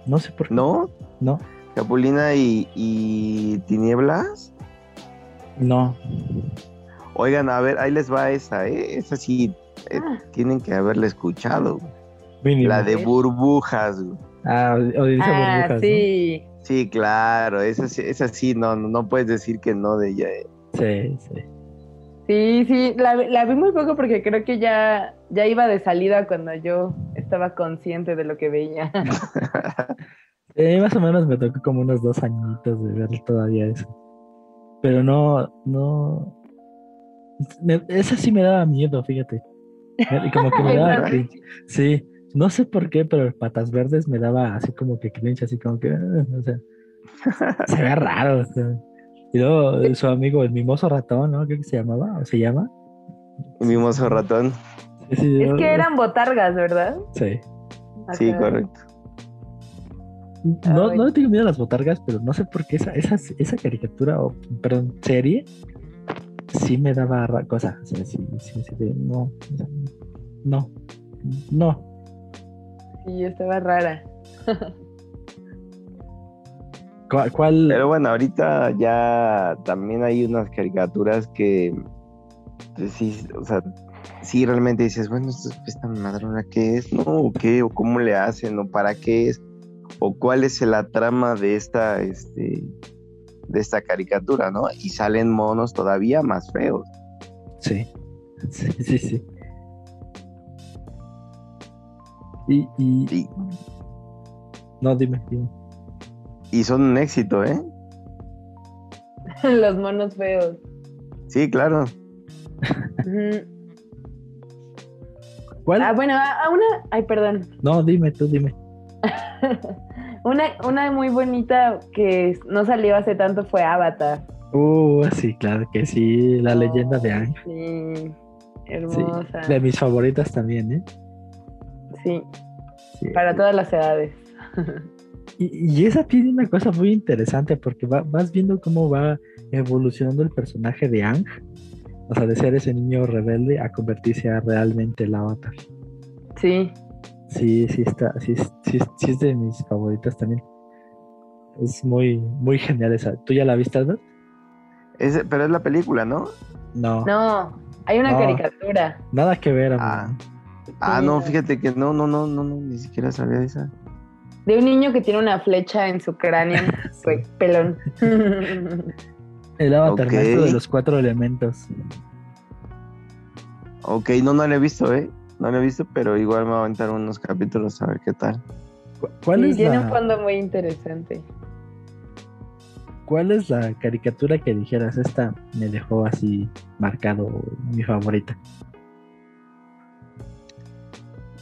No sé por qué. ¿No? No, Capulina y, y Tinieblas. no. Oigan, a ver, ahí les va esa, ¿eh? Esa sí, eh, Ah. tienen que haberla escuchado. Mínimo. La de burbujas. güey. Ah, Odisea Ah, Burbujas, ¿no? sí. Sí, claro, esa, sí- esa sí, no, no no puedes decir que no de ella. ¿eh? Sí, sí. Sí, sí, la, la vi muy poco porque creo que ya, ya iba de salida cuando yo estaba consciente de lo que veía. Eh, más o menos me tocó como unos dos añitos de ver todavía eso. Pero no, no. Me- esa sí me daba miedo, fíjate. Me- Como que me daba cringe. Sí, no sé por qué, pero Patas Verdes me daba así como que cringe, así como que, ah, o sea, se ve raro. o sea. Y luego su amigo, el mimoso ratón, ¿no? Creo que se llamaba, o se llama. Mi mozo ratón. Sí, sí, Es yo- que eran botargas, ¿verdad? Sí. Sí, Ajá. correcto. No, no le tengo miedo a las botargas, pero no sé por qué esa, esa, esa caricatura, o perdón, serie, sí me daba cosa. O sea, sí, sí, sí, de- no, no, no. Sí, estaba rara. ¿Cuál? cuál- Pero bueno, ahorita ya también hay unas caricaturas que, pues sí, o sea, sí realmente dices, bueno, esta madrona qué es, ¿no? ¿O qué? ¿O cómo le hacen? ¿O para qué es? ¿O cuál es la trama de esta, este, de esta caricatura, ¿no? Y salen monos todavía más feos. Sí, sí, sí, sí. Y, y... No, dime, dime. Y son un éxito, ¿eh? Los monos feos. Sí, claro. ¿Cuál? Ah, bueno, a una. Ay, perdón. No, dime, tú dime. una, una muy bonita que no salió hace tanto fue Avatar. Uh, sí, claro que sí. La leyenda de Aang. Sí, hermosa. de mis favoritas también, ¿eh? Sí. Para todas las edades. y, esa tiene una cosa muy interesante porque vas viendo cómo va evolucionando el personaje de Ang o sea, de ser ese niño rebelde a convertirse a realmente el avatar. Sí. Sí, sí está, sí, sí, sí es de mis favoritas también. Es muy, muy genial esa. ¿Tú ya la viste, Albert? Es, pero es la película, ¿no? No. No, hay una caricatura. Nada que ver, Ah, ah no, fíjate que no, no, no, no, no, ni siquiera sabía de esa. De un niño que tiene una flecha en su cráneo, pelón. El avatar de los cuatro elementos. Ok, no, no lo he visto, ¿eh? No lo he visto, pero igual me va a aventar unos capítulos a ver qué tal. ¿Cuál es tiene un fondo muy interesante. ¿Cuál es la caricatura que dijeras? Esta me dejó así marcado mi favorita.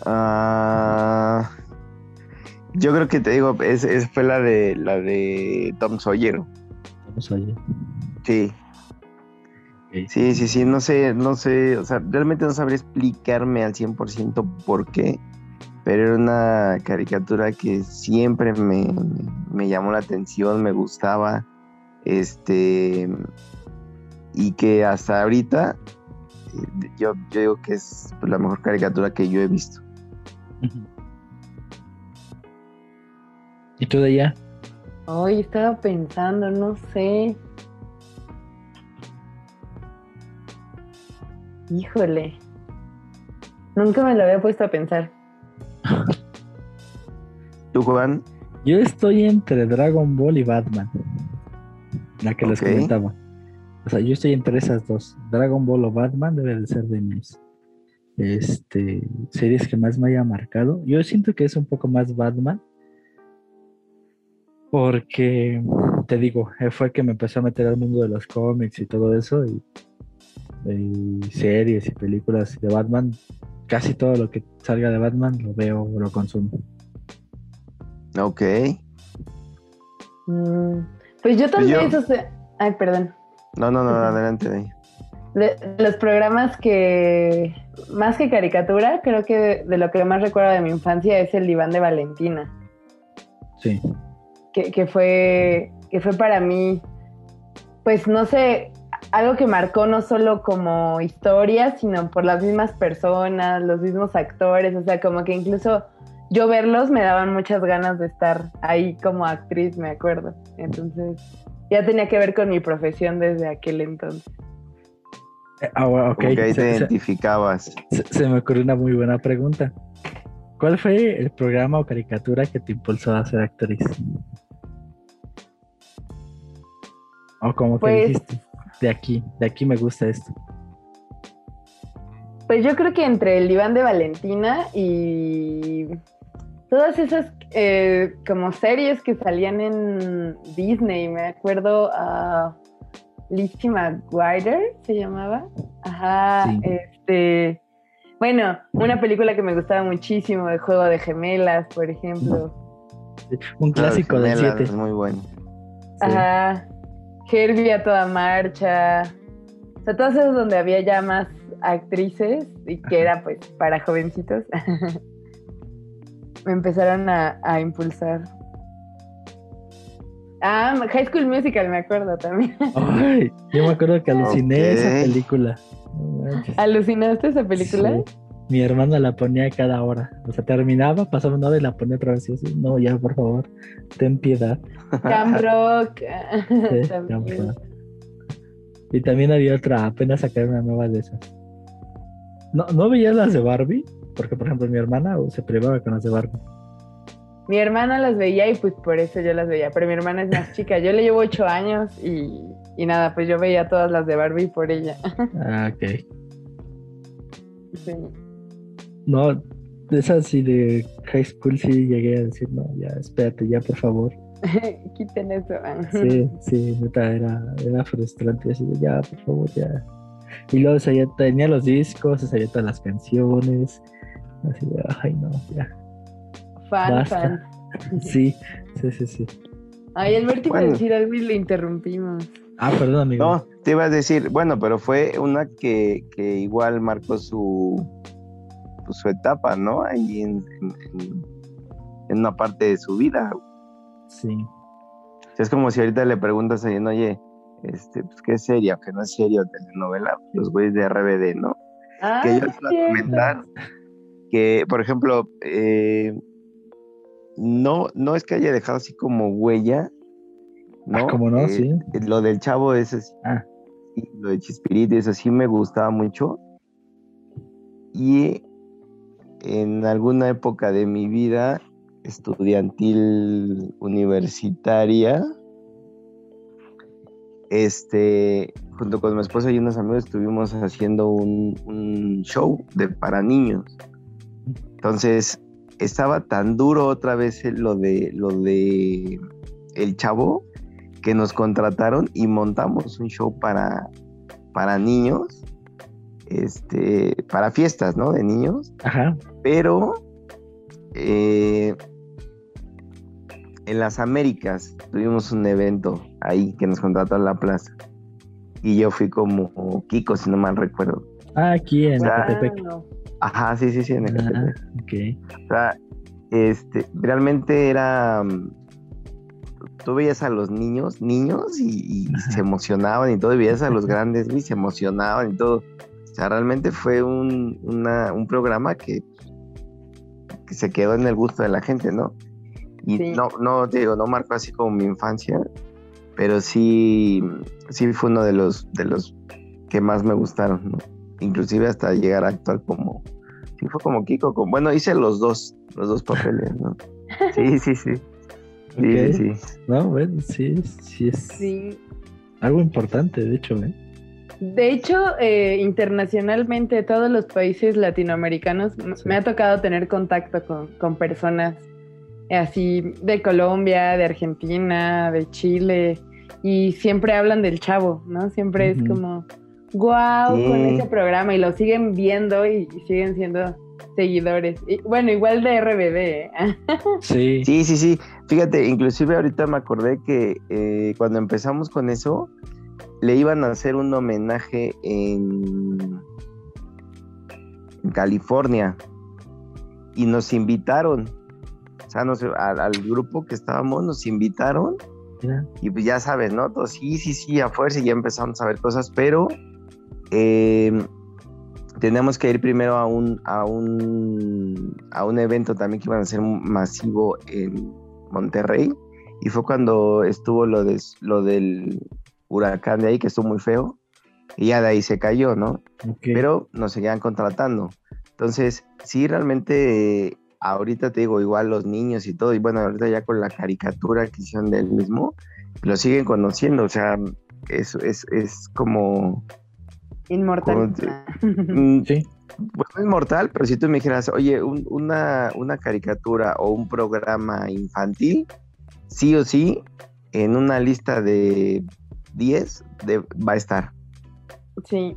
Ah, yo creo que te digo, es, fue la de la de Tom Sawyer. Tom Sawyer. Sí. Sí, sí, sí, no sé, no sé, o sea, realmente no sabría explicarme al 100% por qué, pero era una caricatura que siempre me, llamó la atención, me gustaba, este, y que hasta ahorita eh, yo, yo digo que es la mejor caricatura que yo he visto. ¿Y tú de allá? Hoy estaba pensando, no sé. Híjole. Nunca me lo había puesto a pensar. ¿Tú, Juan? Yo estoy entre Dragon Ball y Batman. La que les comentaba. O sea, yo estoy entre esas dos. Dragon Ball o Batman debe de ser de mis este, series que más me haya marcado. Yo siento que es un poco más Batman. Porque, te digo, fue que me empezó a meter al mundo de los cómics y todo eso. Y series y películas de Batman, casi todo lo que salga de Batman lo veo o lo consumo. Ok. Mm, pues yo también, pues ay, perdón. No, no, no, adelante. los programas que, más que caricatura, creo que de, lo que más recuerdo de mi infancia es el diván de Valentina. Sí. Que, que fue, que fue para mí, pues no sé, algo que marcó no solo como historia, sino por las mismas personas, los mismos actores, o sea, como que incluso yo verlos me daban muchas ganas de estar ahí como actriz, me acuerdo. Entonces, ya tenía que ver con mi profesión desde aquel entonces. Eh, ah, ok. te identificabas. Se, me ocurrió una muy buena pregunta. ¿Cuál fue el programa o caricatura que te impulsó a ser actriz? ¿O como te pues, dijiste? De aquí, de aquí me gusta esto? Pues yo creo que entre el diván de Valentina y todas esas eh, como series que salían en Disney, me acuerdo a Lizzie McGuire se llamaba. Ajá, este bueno, una película que me gustaba muchísimo, de Juego de Gemelas, por ejemplo. Un clásico de 7. Muy bueno. Ajá. Herbie a toda marcha. O sea, todas esas donde había ya más actrices y que era pues para jovencitos. me empezaron a, impulsar. Ah, High School Musical, me acuerdo también. Ay, yo me acuerdo que aluciné esa película. ¿Alucinaste esa película? Mi hermana la ponía cada hora. O sea, terminaba, pasaba una hora y la ponía otra vez. Y no, ya, por favor, ten piedad. Cam Rock. Y también había otra, apenas sacaron una nueva de esas. ¿No, ¿No veías las de Barbie? Porque, por ejemplo, mi hermana se privaba con las de Barbie. Mi hermana las veía y pues por eso yo las veía, pero mi hermana es más chica. Yo le llevo ocho años y, y nada, pues yo veía todas las de Barbie por ella. Ah, ok. Sí. No, de esas sí de high school sí llegué a decir, no, ya, espérate, ya, por favor. Quiten eso. Sí, sí, neta, era, era frustrante. Así de, ya, por favor, ya. Y luego se ya tenía los discos, se sabía todas las canciones. Así de, ay, no, ya. Fan, Basta. fan. Sí, sí, sí, sí. Ay, Alberto iba a Bueno. decir algo y le interrumpimos. Ah, perdón, amigo. No, te iba a decir, bueno, pero fue una que, que igual marcó su, pues, su etapa, ¿no? Ahí en, en- en- en una parte de su vida. Sí. O sea, es como si ahorita le preguntas a alguien, oye, este, pues, ¿qué es serio? Que no es serio, telenovela, los güeyes de RBD, ¿no? Ah, que yo les iba a comentar que, por ejemplo, eh, no, no es que haya dejado así como huella, ¿no? Ah, ¿cómo no? Eh, Sí. Lo del chavo ese sí, Ah. y lo de Chispirito, eso sí me gustaba mucho. Y en alguna época de mi vida estudiantil universitaria, este, junto con mi esposa y unos amigos estuvimos haciendo un, show de para niños. Entonces, estaba tan duro otra vez lo de lo de el chavo que nos contrataron y montamos un show para, para niños, este, para fiestas, ¿no? De niños Ajá. pero eh, en las Américas tuvimos un evento ahí que nos contrató en la plaza y yo fui como Kiko, si no mal recuerdo. Ah, aquí en Ah, Ah, Ecatepec. no. Ajá, sí, sí, sí, en Ah, Ecatepec. ok. O sea, este, realmente era. mm, Tú veías a los niños, niños, y, y se emocionaban y todo, y veías a los grandes y se emocionaban y todo. O sea, realmente fue un, una- un programa que, que se quedó en el gusto de la gente, ¿no? Y Sí. no, no, te digo, no marcó así como mi infancia, pero sí, sí fue uno de los, de los que más me gustaron, ¿no? Inclusive hasta llegar a actuar como, sí fue como Kiko, como, bueno, hice los dos, los dos papeles, ¿no? Sí, sí, sí. Sí, sí. No, bueno, sí, sí es Sí. algo importante, de hecho, ¿eh? De hecho, eh, internacionalmente, todos los países latinoamericanos, Sí. me ha tocado tener contacto con, con personas así de Colombia, de Argentina, de Chile, y siempre hablan del chavo, ¿no? Siempre es como, wow, con ese programa, y lo siguen viendo y, y siguen siendo seguidores. Y, bueno, igual de RBD. ¿eh? Sí. Sí, sí, sí. Fíjate, inclusive ahorita me acordé que eh, cuando empezamos con eso, le iban a hacer un homenaje en, en California y nos invitaron. O sea, nos- al, al grupo que estábamos nos invitaron y pues ya sabes, ¿no? Todos, sí, sí, sí, a fuerza y ya empezamos a ver cosas, pero eh, tenemos que ir primero a un, a un, a un evento también que iban a ser masivo en Monterrey y fue cuando estuvo lo, de, lo del huracán de ahí, que estuvo muy feo, y ya de ahí se cayó, ¿no? Pero nos seguían contratando. Entonces, sí, realmente, eh, ahorita te digo, igual los niños y todo, y bueno, ahorita ya con la caricatura que hicieron del mismo, lo siguen conociendo, o sea, es, es, es como, Inmortal. Como mm, Sí. pues no es mortal, pero si tú me dijeras, oye, un- una, una caricatura o un programa infantil, sí o sí, en una lista de 10 de- va a estar. sí.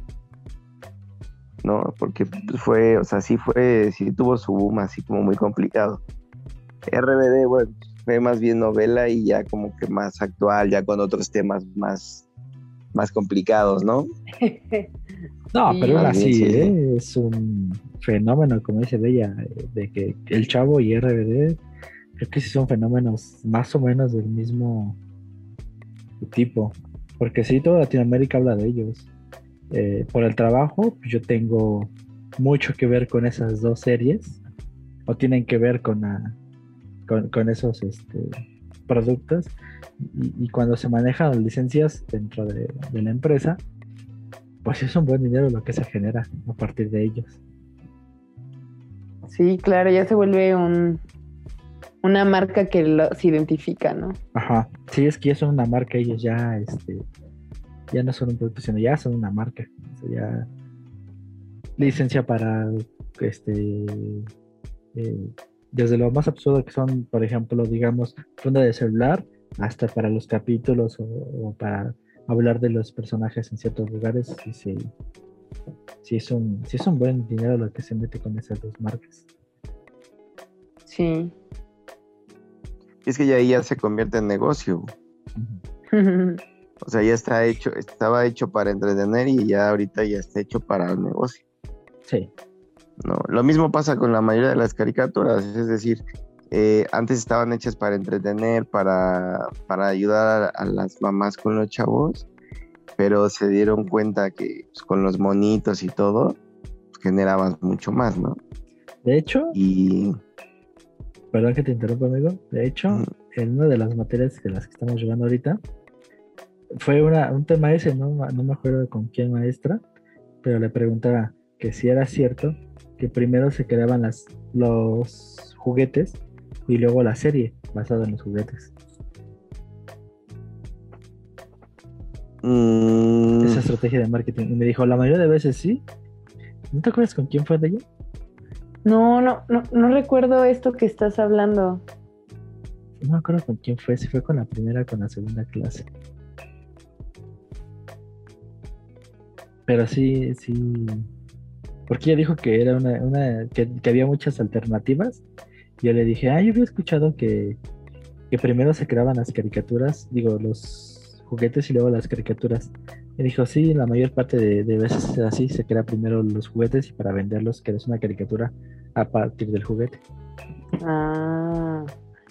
¿no? Porque fue, o sea, sí fue, sí tuvo su boom así como muy complicado. RBD, bueno, fue más bien novela y ya como que más actual, ya con otros temas más, más complicados, ¿no? No, Sí. pero así, sí. ¿eh? es un fenómeno, como dice Bella, de que el Chavo y RBD, creo que sí son fenómenos más o menos del mismo tipo, porque sí, toda Latinoamérica habla de ellos. Eh, por el trabajo, pues yo tengo mucho que ver con esas dos series, o tienen que ver con, la- con, esos este, productos, y, cuando se manejan las licencias dentro de, de la empresa, pues es un buen dinero lo que se genera a partir de ellos. Sí, claro, ya se vuelve un, una marca que los identifica, ¿no? Ajá, sí, es que ya son una marca, ellos ya, este, ya no son un producto, sino ya son una marca. O sea, ya licencia para, este, eh, desde lo más absurdo que son, por ejemplo, digamos, funda de celular, hasta para los capítulos o, para hablar de los personajes en ciertos lugares, sí, sí, sí es un, sí es un buen dinero lo que se mete con esas dos marcas. Sí. Es que ya ahí ya se convierte en negocio. o sea, ya está hecho, estaba hecho para entretener y ya ahorita ya está hecho para el negocio. Sí. No, lo mismo pasa con la mayoría de las caricaturas, es decir, eh, antes estaban hechas para entretener, para, ayudar a, las mamás con los chavos, pero se dieron cuenta que pues, con los monitos y todo, pues, generaban mucho más, ¿no? De hecho, y... Perdón que te interrumpa, amigo. De hecho, en una de las materias de las que estamos llevando ahorita, fue una, un tema ese, ¿no? no me acuerdo con quién maestra, pero le preguntaba que si era cierto que primero se creaban las, los juguetes y luego la serie basada en los juguetes. Mm. Esa estrategia de marketing. Y me dijo, la mayoría de veces sí. ¿No te acuerdas con quién fue de ella? No, no, no, no recuerdo esto que estás hablando. No me acuerdo con quién fue, si fue con la primera o con la segunda clase. Pero sí, sí, porque ella dijo que era una, que, había muchas alternativas. Yo le dije, ah, yo había escuchado que, primero se creaban las caricaturas, digo, los juguetes y luego las caricaturas. Y dijo, sí, la mayor parte de, veces es así, se crea primero los juguetes y para venderlos que es una caricatura a partir del juguete. Ah,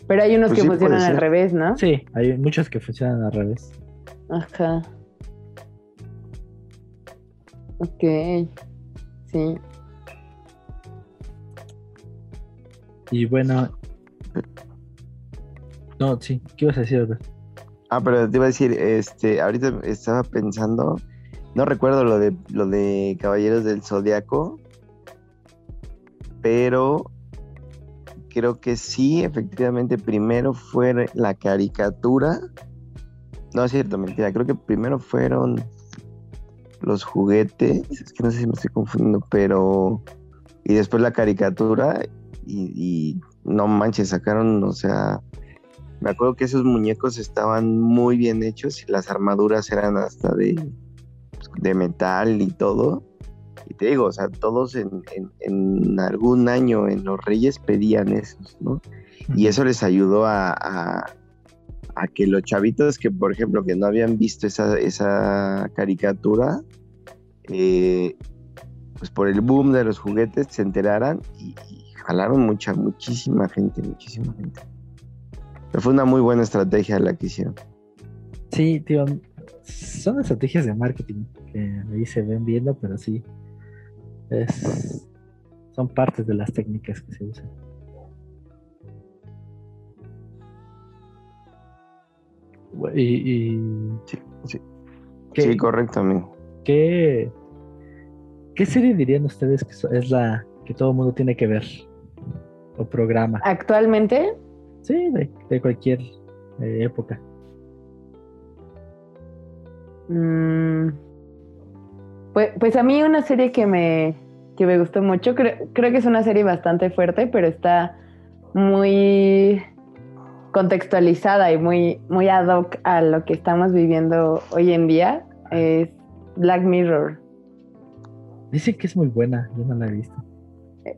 pero hay unos pues que funcionan al revés, ¿no? Sí, hay muchos que funcionan al revés. Ajá. Ok. Sí. Y bueno. No, sí, ¿qué ibas a decir, Albert? Ah, pero te iba a decir, este, ahorita estaba pensando, no recuerdo lo de lo de Caballeros del Zodiaco, pero creo que sí, efectivamente, primero fue la caricatura. No es cierto, mentira, creo que primero fueron los juguetes, es que no sé si me estoy confundiendo, pero... Y después la caricatura y, no manches, sacaron, o sea, me acuerdo que esos muñecos estaban muy bien hechos y las armaduras eran hasta de, de metal y todo. Y te digo, o sea, todos en, en, algún año en los Reyes pedían esos, ¿no? Y eso les ayudó a, a que los chavitos que, por ejemplo, que no habían visto esa, esa caricatura, eh, pues por el boom de los juguetes se enteraran y, jalaron mucha, muchísima gente, muchísima gente. Pero fue una muy buena estrategia la que hicieron. Sí, tío, son estrategias de marketing que ahí se ven viendo, pero sí, es, son partes de las técnicas que se usan. Y, Sí, sí. sí, correcto, amigo. ¿qué, ¿Qué serie dirían ustedes que es la que todo el mundo tiene que ver? ¿O programa? ¿Actualmente? Sí, de, cualquier eh, época. Mm, pues, pues, a mí una serie que me, que me gustó mucho, creo, creo que es una serie bastante fuerte, pero está muy contextualizada y muy, muy ad hoc a lo que estamos viviendo hoy en día es Black Mirror. Dicen que es muy buena, yo no la he visto.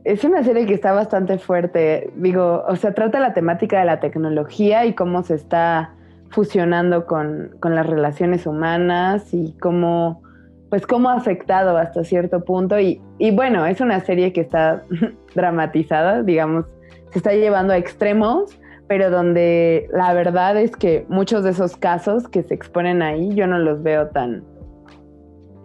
Es una serie que está bastante fuerte. Digo, o sea, trata la temática de la tecnología y cómo se está fusionando con, con las relaciones humanas y cómo, pues cómo ha afectado hasta cierto punto. Y, y bueno, es una serie que está dramatizada, digamos, se está llevando a extremos, pero donde la verdad es que muchos de esos casos que se exponen ahí yo no los veo tan,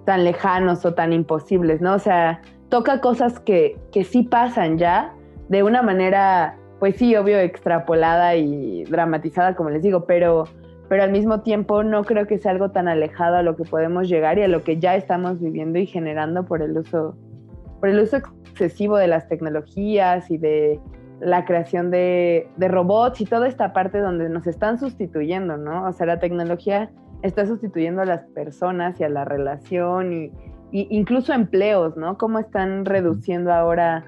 tan lejanos o tan imposibles, ¿no? O sea, toca cosas que, que sí pasan ya de una manera, pues sí, obvio, extrapolada y dramatizada, como les digo, pero, pero al mismo tiempo no creo que sea algo tan alejado a lo que podemos llegar y a lo que ya estamos viviendo y generando por el uso, por el uso excesivo de las tecnologías y de la creación de, de robots y toda esta parte donde nos están sustituyendo, ¿no? O sea, la tecnología está sustituyendo a las personas y a la relación y, incluso empleos, ¿no? Cómo están reduciendo ahora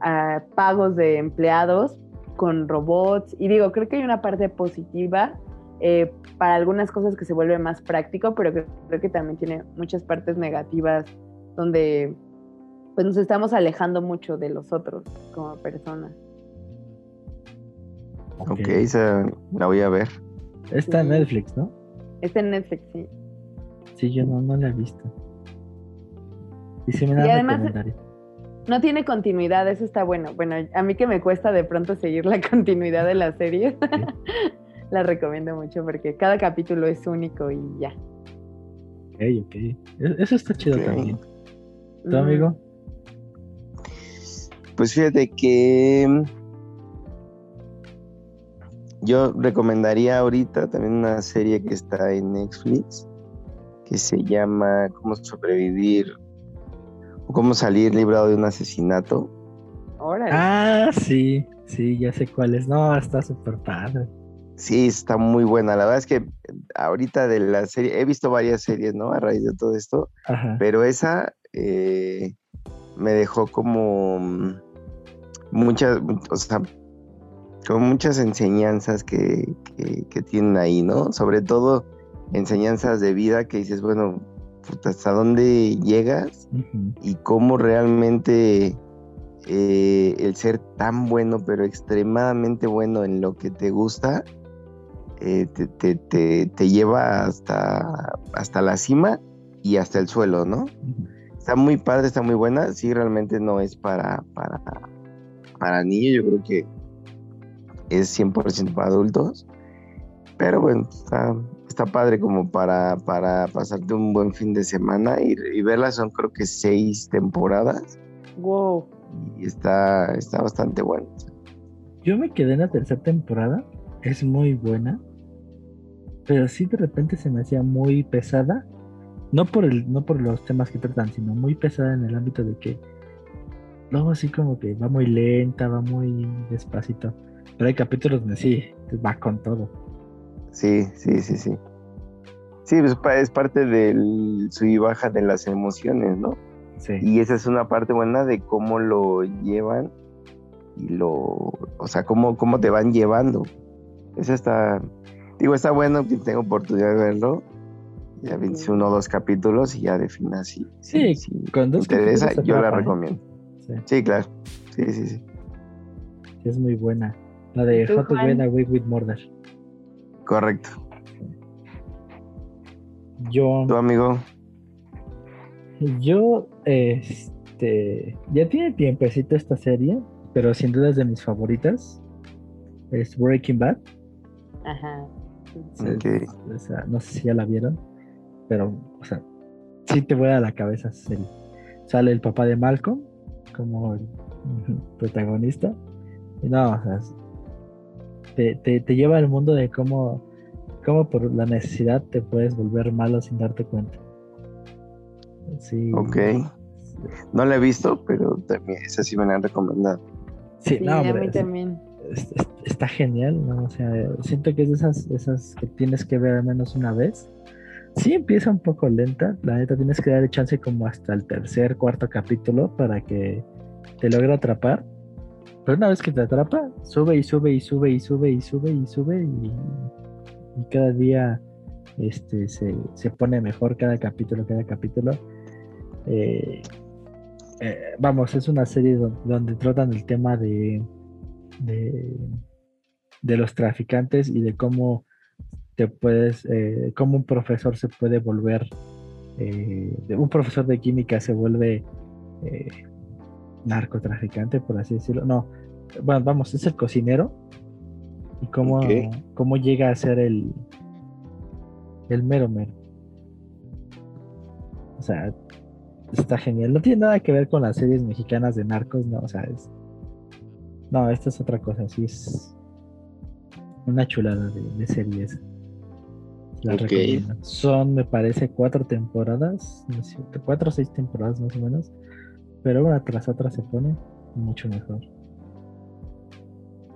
a pagos de empleados con robots. Y digo, creo que hay una parte positiva eh, para algunas cosas que se vuelve más práctico, pero creo, que también tiene muchas partes negativas donde pues nos estamos alejando mucho de los otros como personas. Ok, esa la voy a ver. Está en Netflix, ¿no? Está en Netflix, sí. Sí, yo no, no la he visto. Y si me da además, no tiene continuidad, eso está bueno. Bueno, a mí que me cuesta de pronto seguir la continuidad de la serie, la recomiendo mucho porque cada capítulo es único y ya. Ok, ok. E-, eso está chido también. ¿Tu amigo? Pues fíjate que yo recomendaría ahorita también una serie que está en Netflix que se llama Cómo sobrevivir cómo salir librado de un asesinato. Ah, sí, sí, ya sé cuál es. No, está súper padre. Sí, está muy buena. La verdad es que ahorita de la serie, he visto varias series, ¿no? A raíz de todo esto, pero esa eh, me dejó como muchas, o sea, con muchas enseñanzas que, tienen ahí, ¿no? Sobre todo enseñanzas de vida que dices, bueno, hasta dónde llegas y cómo realmente eh, el ser tan bueno, pero extremadamente bueno en lo que te gusta, eh, te, lleva hasta, hasta la cima y hasta el suelo, ¿no? Está muy padre, está muy buena. Sí, realmente no es para, para, para niños, yo creo que es 100% para adultos. Pero bueno, está, padre como para, para pasarte un buen fin de semana y, y verla. Son creo que seis temporadas. Wow. Y está, está bastante bueno. Yo me quedé en la tercera temporada. Es muy buena. Pero sí de repente se me hacía muy pesada. No por, el, no por los temas que tratan, sino muy pesada en el ámbito de que luego así como que va muy lenta, va muy despacito. Pero hay capítulos donde sí, va con todo. Sí, sí, sí, sí. Sí, pues, es parte del sub y baja de las emociones, ¿no? Sí. Y esa es una parte buena de cómo lo llevan y lo, o sea, cómo, cómo te van llevando. Esa está, digo, está bueno que tenga oportunidad de verlo. Ya vi uno o dos capítulos y ya defina si, sí, si, cuando interesa, yo la recomiendo. Sí. sí. claro. Sí, sí, sí. Es muy buena. La de How to Away with Murder. Correcto. Yo. ¿Tu amigo? Yo, este. Ya tiene tiempecito esta serie, pero sin duda es de mis favoritas. Es Breaking Bad. Ajá. no sé si ya la vieron, pero, o sea, sí te voy a la cabeza serie. Sale el papá de Malcolm como el protagonista. Y no, o sea, te, lleva al mundo de cómo, cómo por la necesidad te puedes volver malo sin darte cuenta. Sí. Ok. No la he visto, pero también esa sí me la han recomendado. Sí, a mí también. Está genial, ¿no? O sea, siento que es de esas, esas que tienes que ver al menos una vez. Sí empieza un poco lenta, la neta tienes que darle chance como hasta el tercer, cuarto capítulo para que te logre atrapar pero una vez que te atrapa, sube y sube y sube y sube y sube y sube y, cada día este, se, pone mejor cada capítulo, cada capítulo. Eh, eh, vamos, es una serie donde, tratan el tema de, de, los traficantes y de cómo te puedes, eh, cómo un profesor se puede volver, un profesor de química se vuelve narcotraficante, por así decirlo. No, bueno, vamos, es el cocinero. Y cómo, cómo llega a ser el, el mero mero. O sea, está genial. No tiene nada que ver con las series mexicanas de narcos, no, o sea, es... No, esta es otra cosa, sí es una chulada de, de series. Son, me parece, cuatro temporadas, no sé, cuatro o seis temporadas más o menos, pero una tras otra se pone mucho mejor.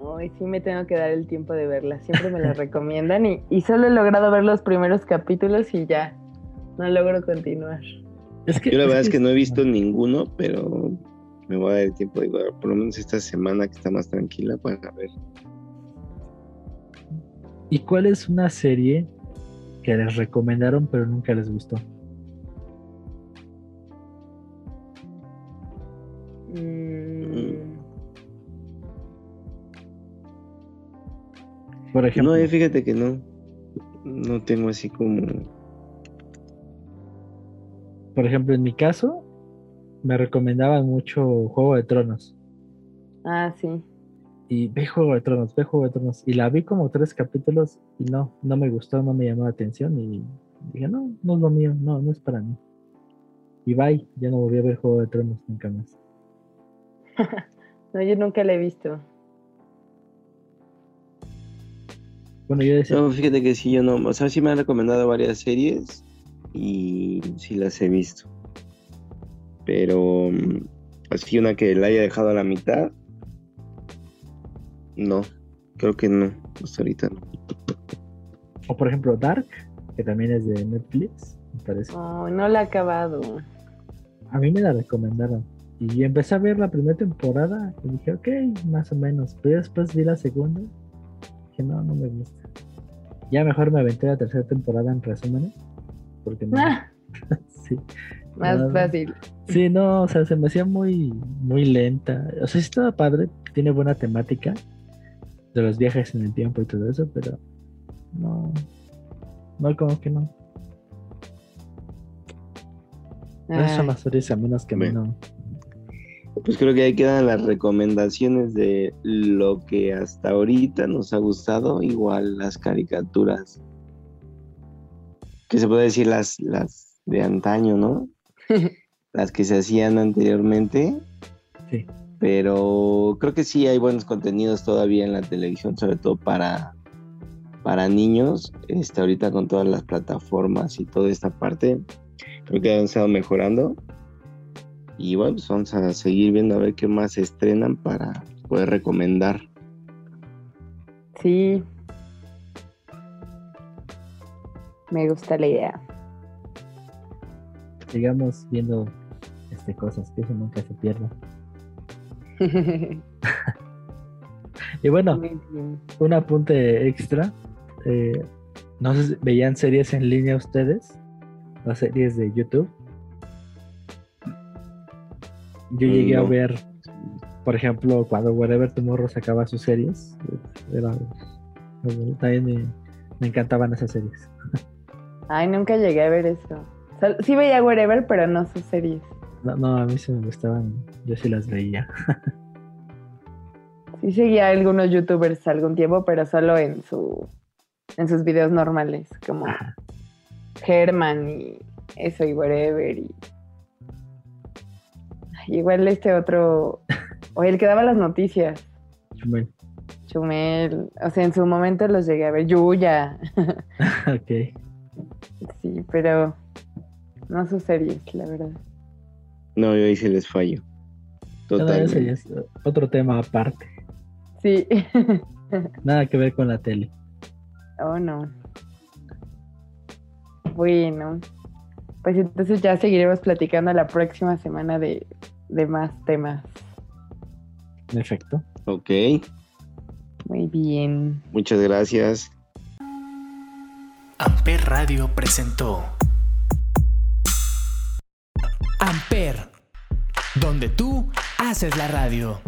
Hoy sí me tengo que dar el tiempo de verla, siempre me la recomiendan y, y solo he logrado ver los primeros capítulos y ya, no logro continuar. Es que, Yo la verdad es que, no he visto ninguno, pero me voy a dar el tiempo de por lo menos esta semana que está más tranquila para ver. ¿Y cuál es una serie que les recomendaron pero nunca les gustó? Por ejemplo. No, fíjate que no. No tengo así como. Por ejemplo, en mi caso, me recomendaban mucho Juego de Tronos. Ah, sí y ve Juego de Tronos, ve Juego de Tronos. Y la vi como tres capítulos y no, no me gustó, no me llamó la atención y dije, no, no es lo mío, no, no es para mí. Y bye, ya no volví a ver Juego de Tronos nunca más. no, yo nunca la he visto. Bueno, yo decía... No, fíjate que sí, yo no, o sea, sí me han recomendado varias series y sí las he visto. Pero mm, así una que la haya dejado a la mitad, no, creo que no, hasta ahorita no. O por ejemplo Dark, que también es de Netflix, me parece. Oh, no la he acabado. A mí me la recomendaron. Y empecé a ver la primera temporada y dije, ok, más o menos. Pero después vi la segunda. Dije, no, no me gusta. Ya mejor me aventé la tercera temporada en resumen. Porque no. Ah. sí. Más fácil. Sí, no, o sea, se me hacía muy, muy lenta. O sea, sí estaba padre, tiene buena temática de los viajes en el tiempo y todo eso, pero no, no, como que no. Esas son las series a menos que no. Pues creo que ahí quedan las recomendaciones de lo que hasta ahorita nos ha gustado, igual las caricaturas, que se puede decir las, las de antaño, ¿no? las que se hacían anteriormente. Sí pero creo que sí hay buenos contenidos todavía en la televisión, sobre todo para, para niños. Este, ahorita con todas las plataformas y toda esta parte, creo que han estado mejorando. Y bueno, pues vamos a seguir viendo a ver qué más se estrenan para poder recomendar. Sí. Me gusta la idea. Sigamos viendo este, cosas que eso nunca se pierda. y bueno, un apunte extra. Eh, no sé si veían series en línea ustedes, las series de YouTube. Yo llegué a ver, por ejemplo, cuando Whatever Tomorrow sacaba sus series. también me, encantaban esas series. Ay, nunca llegué a ver eso. sí veía Whatever, pero no sus series. No, no, a mí sí me gustaban, yo sí las veía. sí seguía a algunos youtubers algún tiempo, pero solo en su en sus videos normales, como Herman y eso y whatever y igual este otro o el que daba las noticias. Chumel. Chumel, o sea, en su momento los llegué a ver, Yuya. ok. Sí, pero no sus series, la verdad. No, yo ahí sí les fallo. Total. es otro tema aparte. Sí. Nada que ver con la tele. Oh, no. Bueno, pues entonces ya seguiremos platicando la próxima semana de, de más temas. Perfecto. Ok. Muy bien. Muchas gracias. Amper Radio presentó Amper, donde tú haces la radio.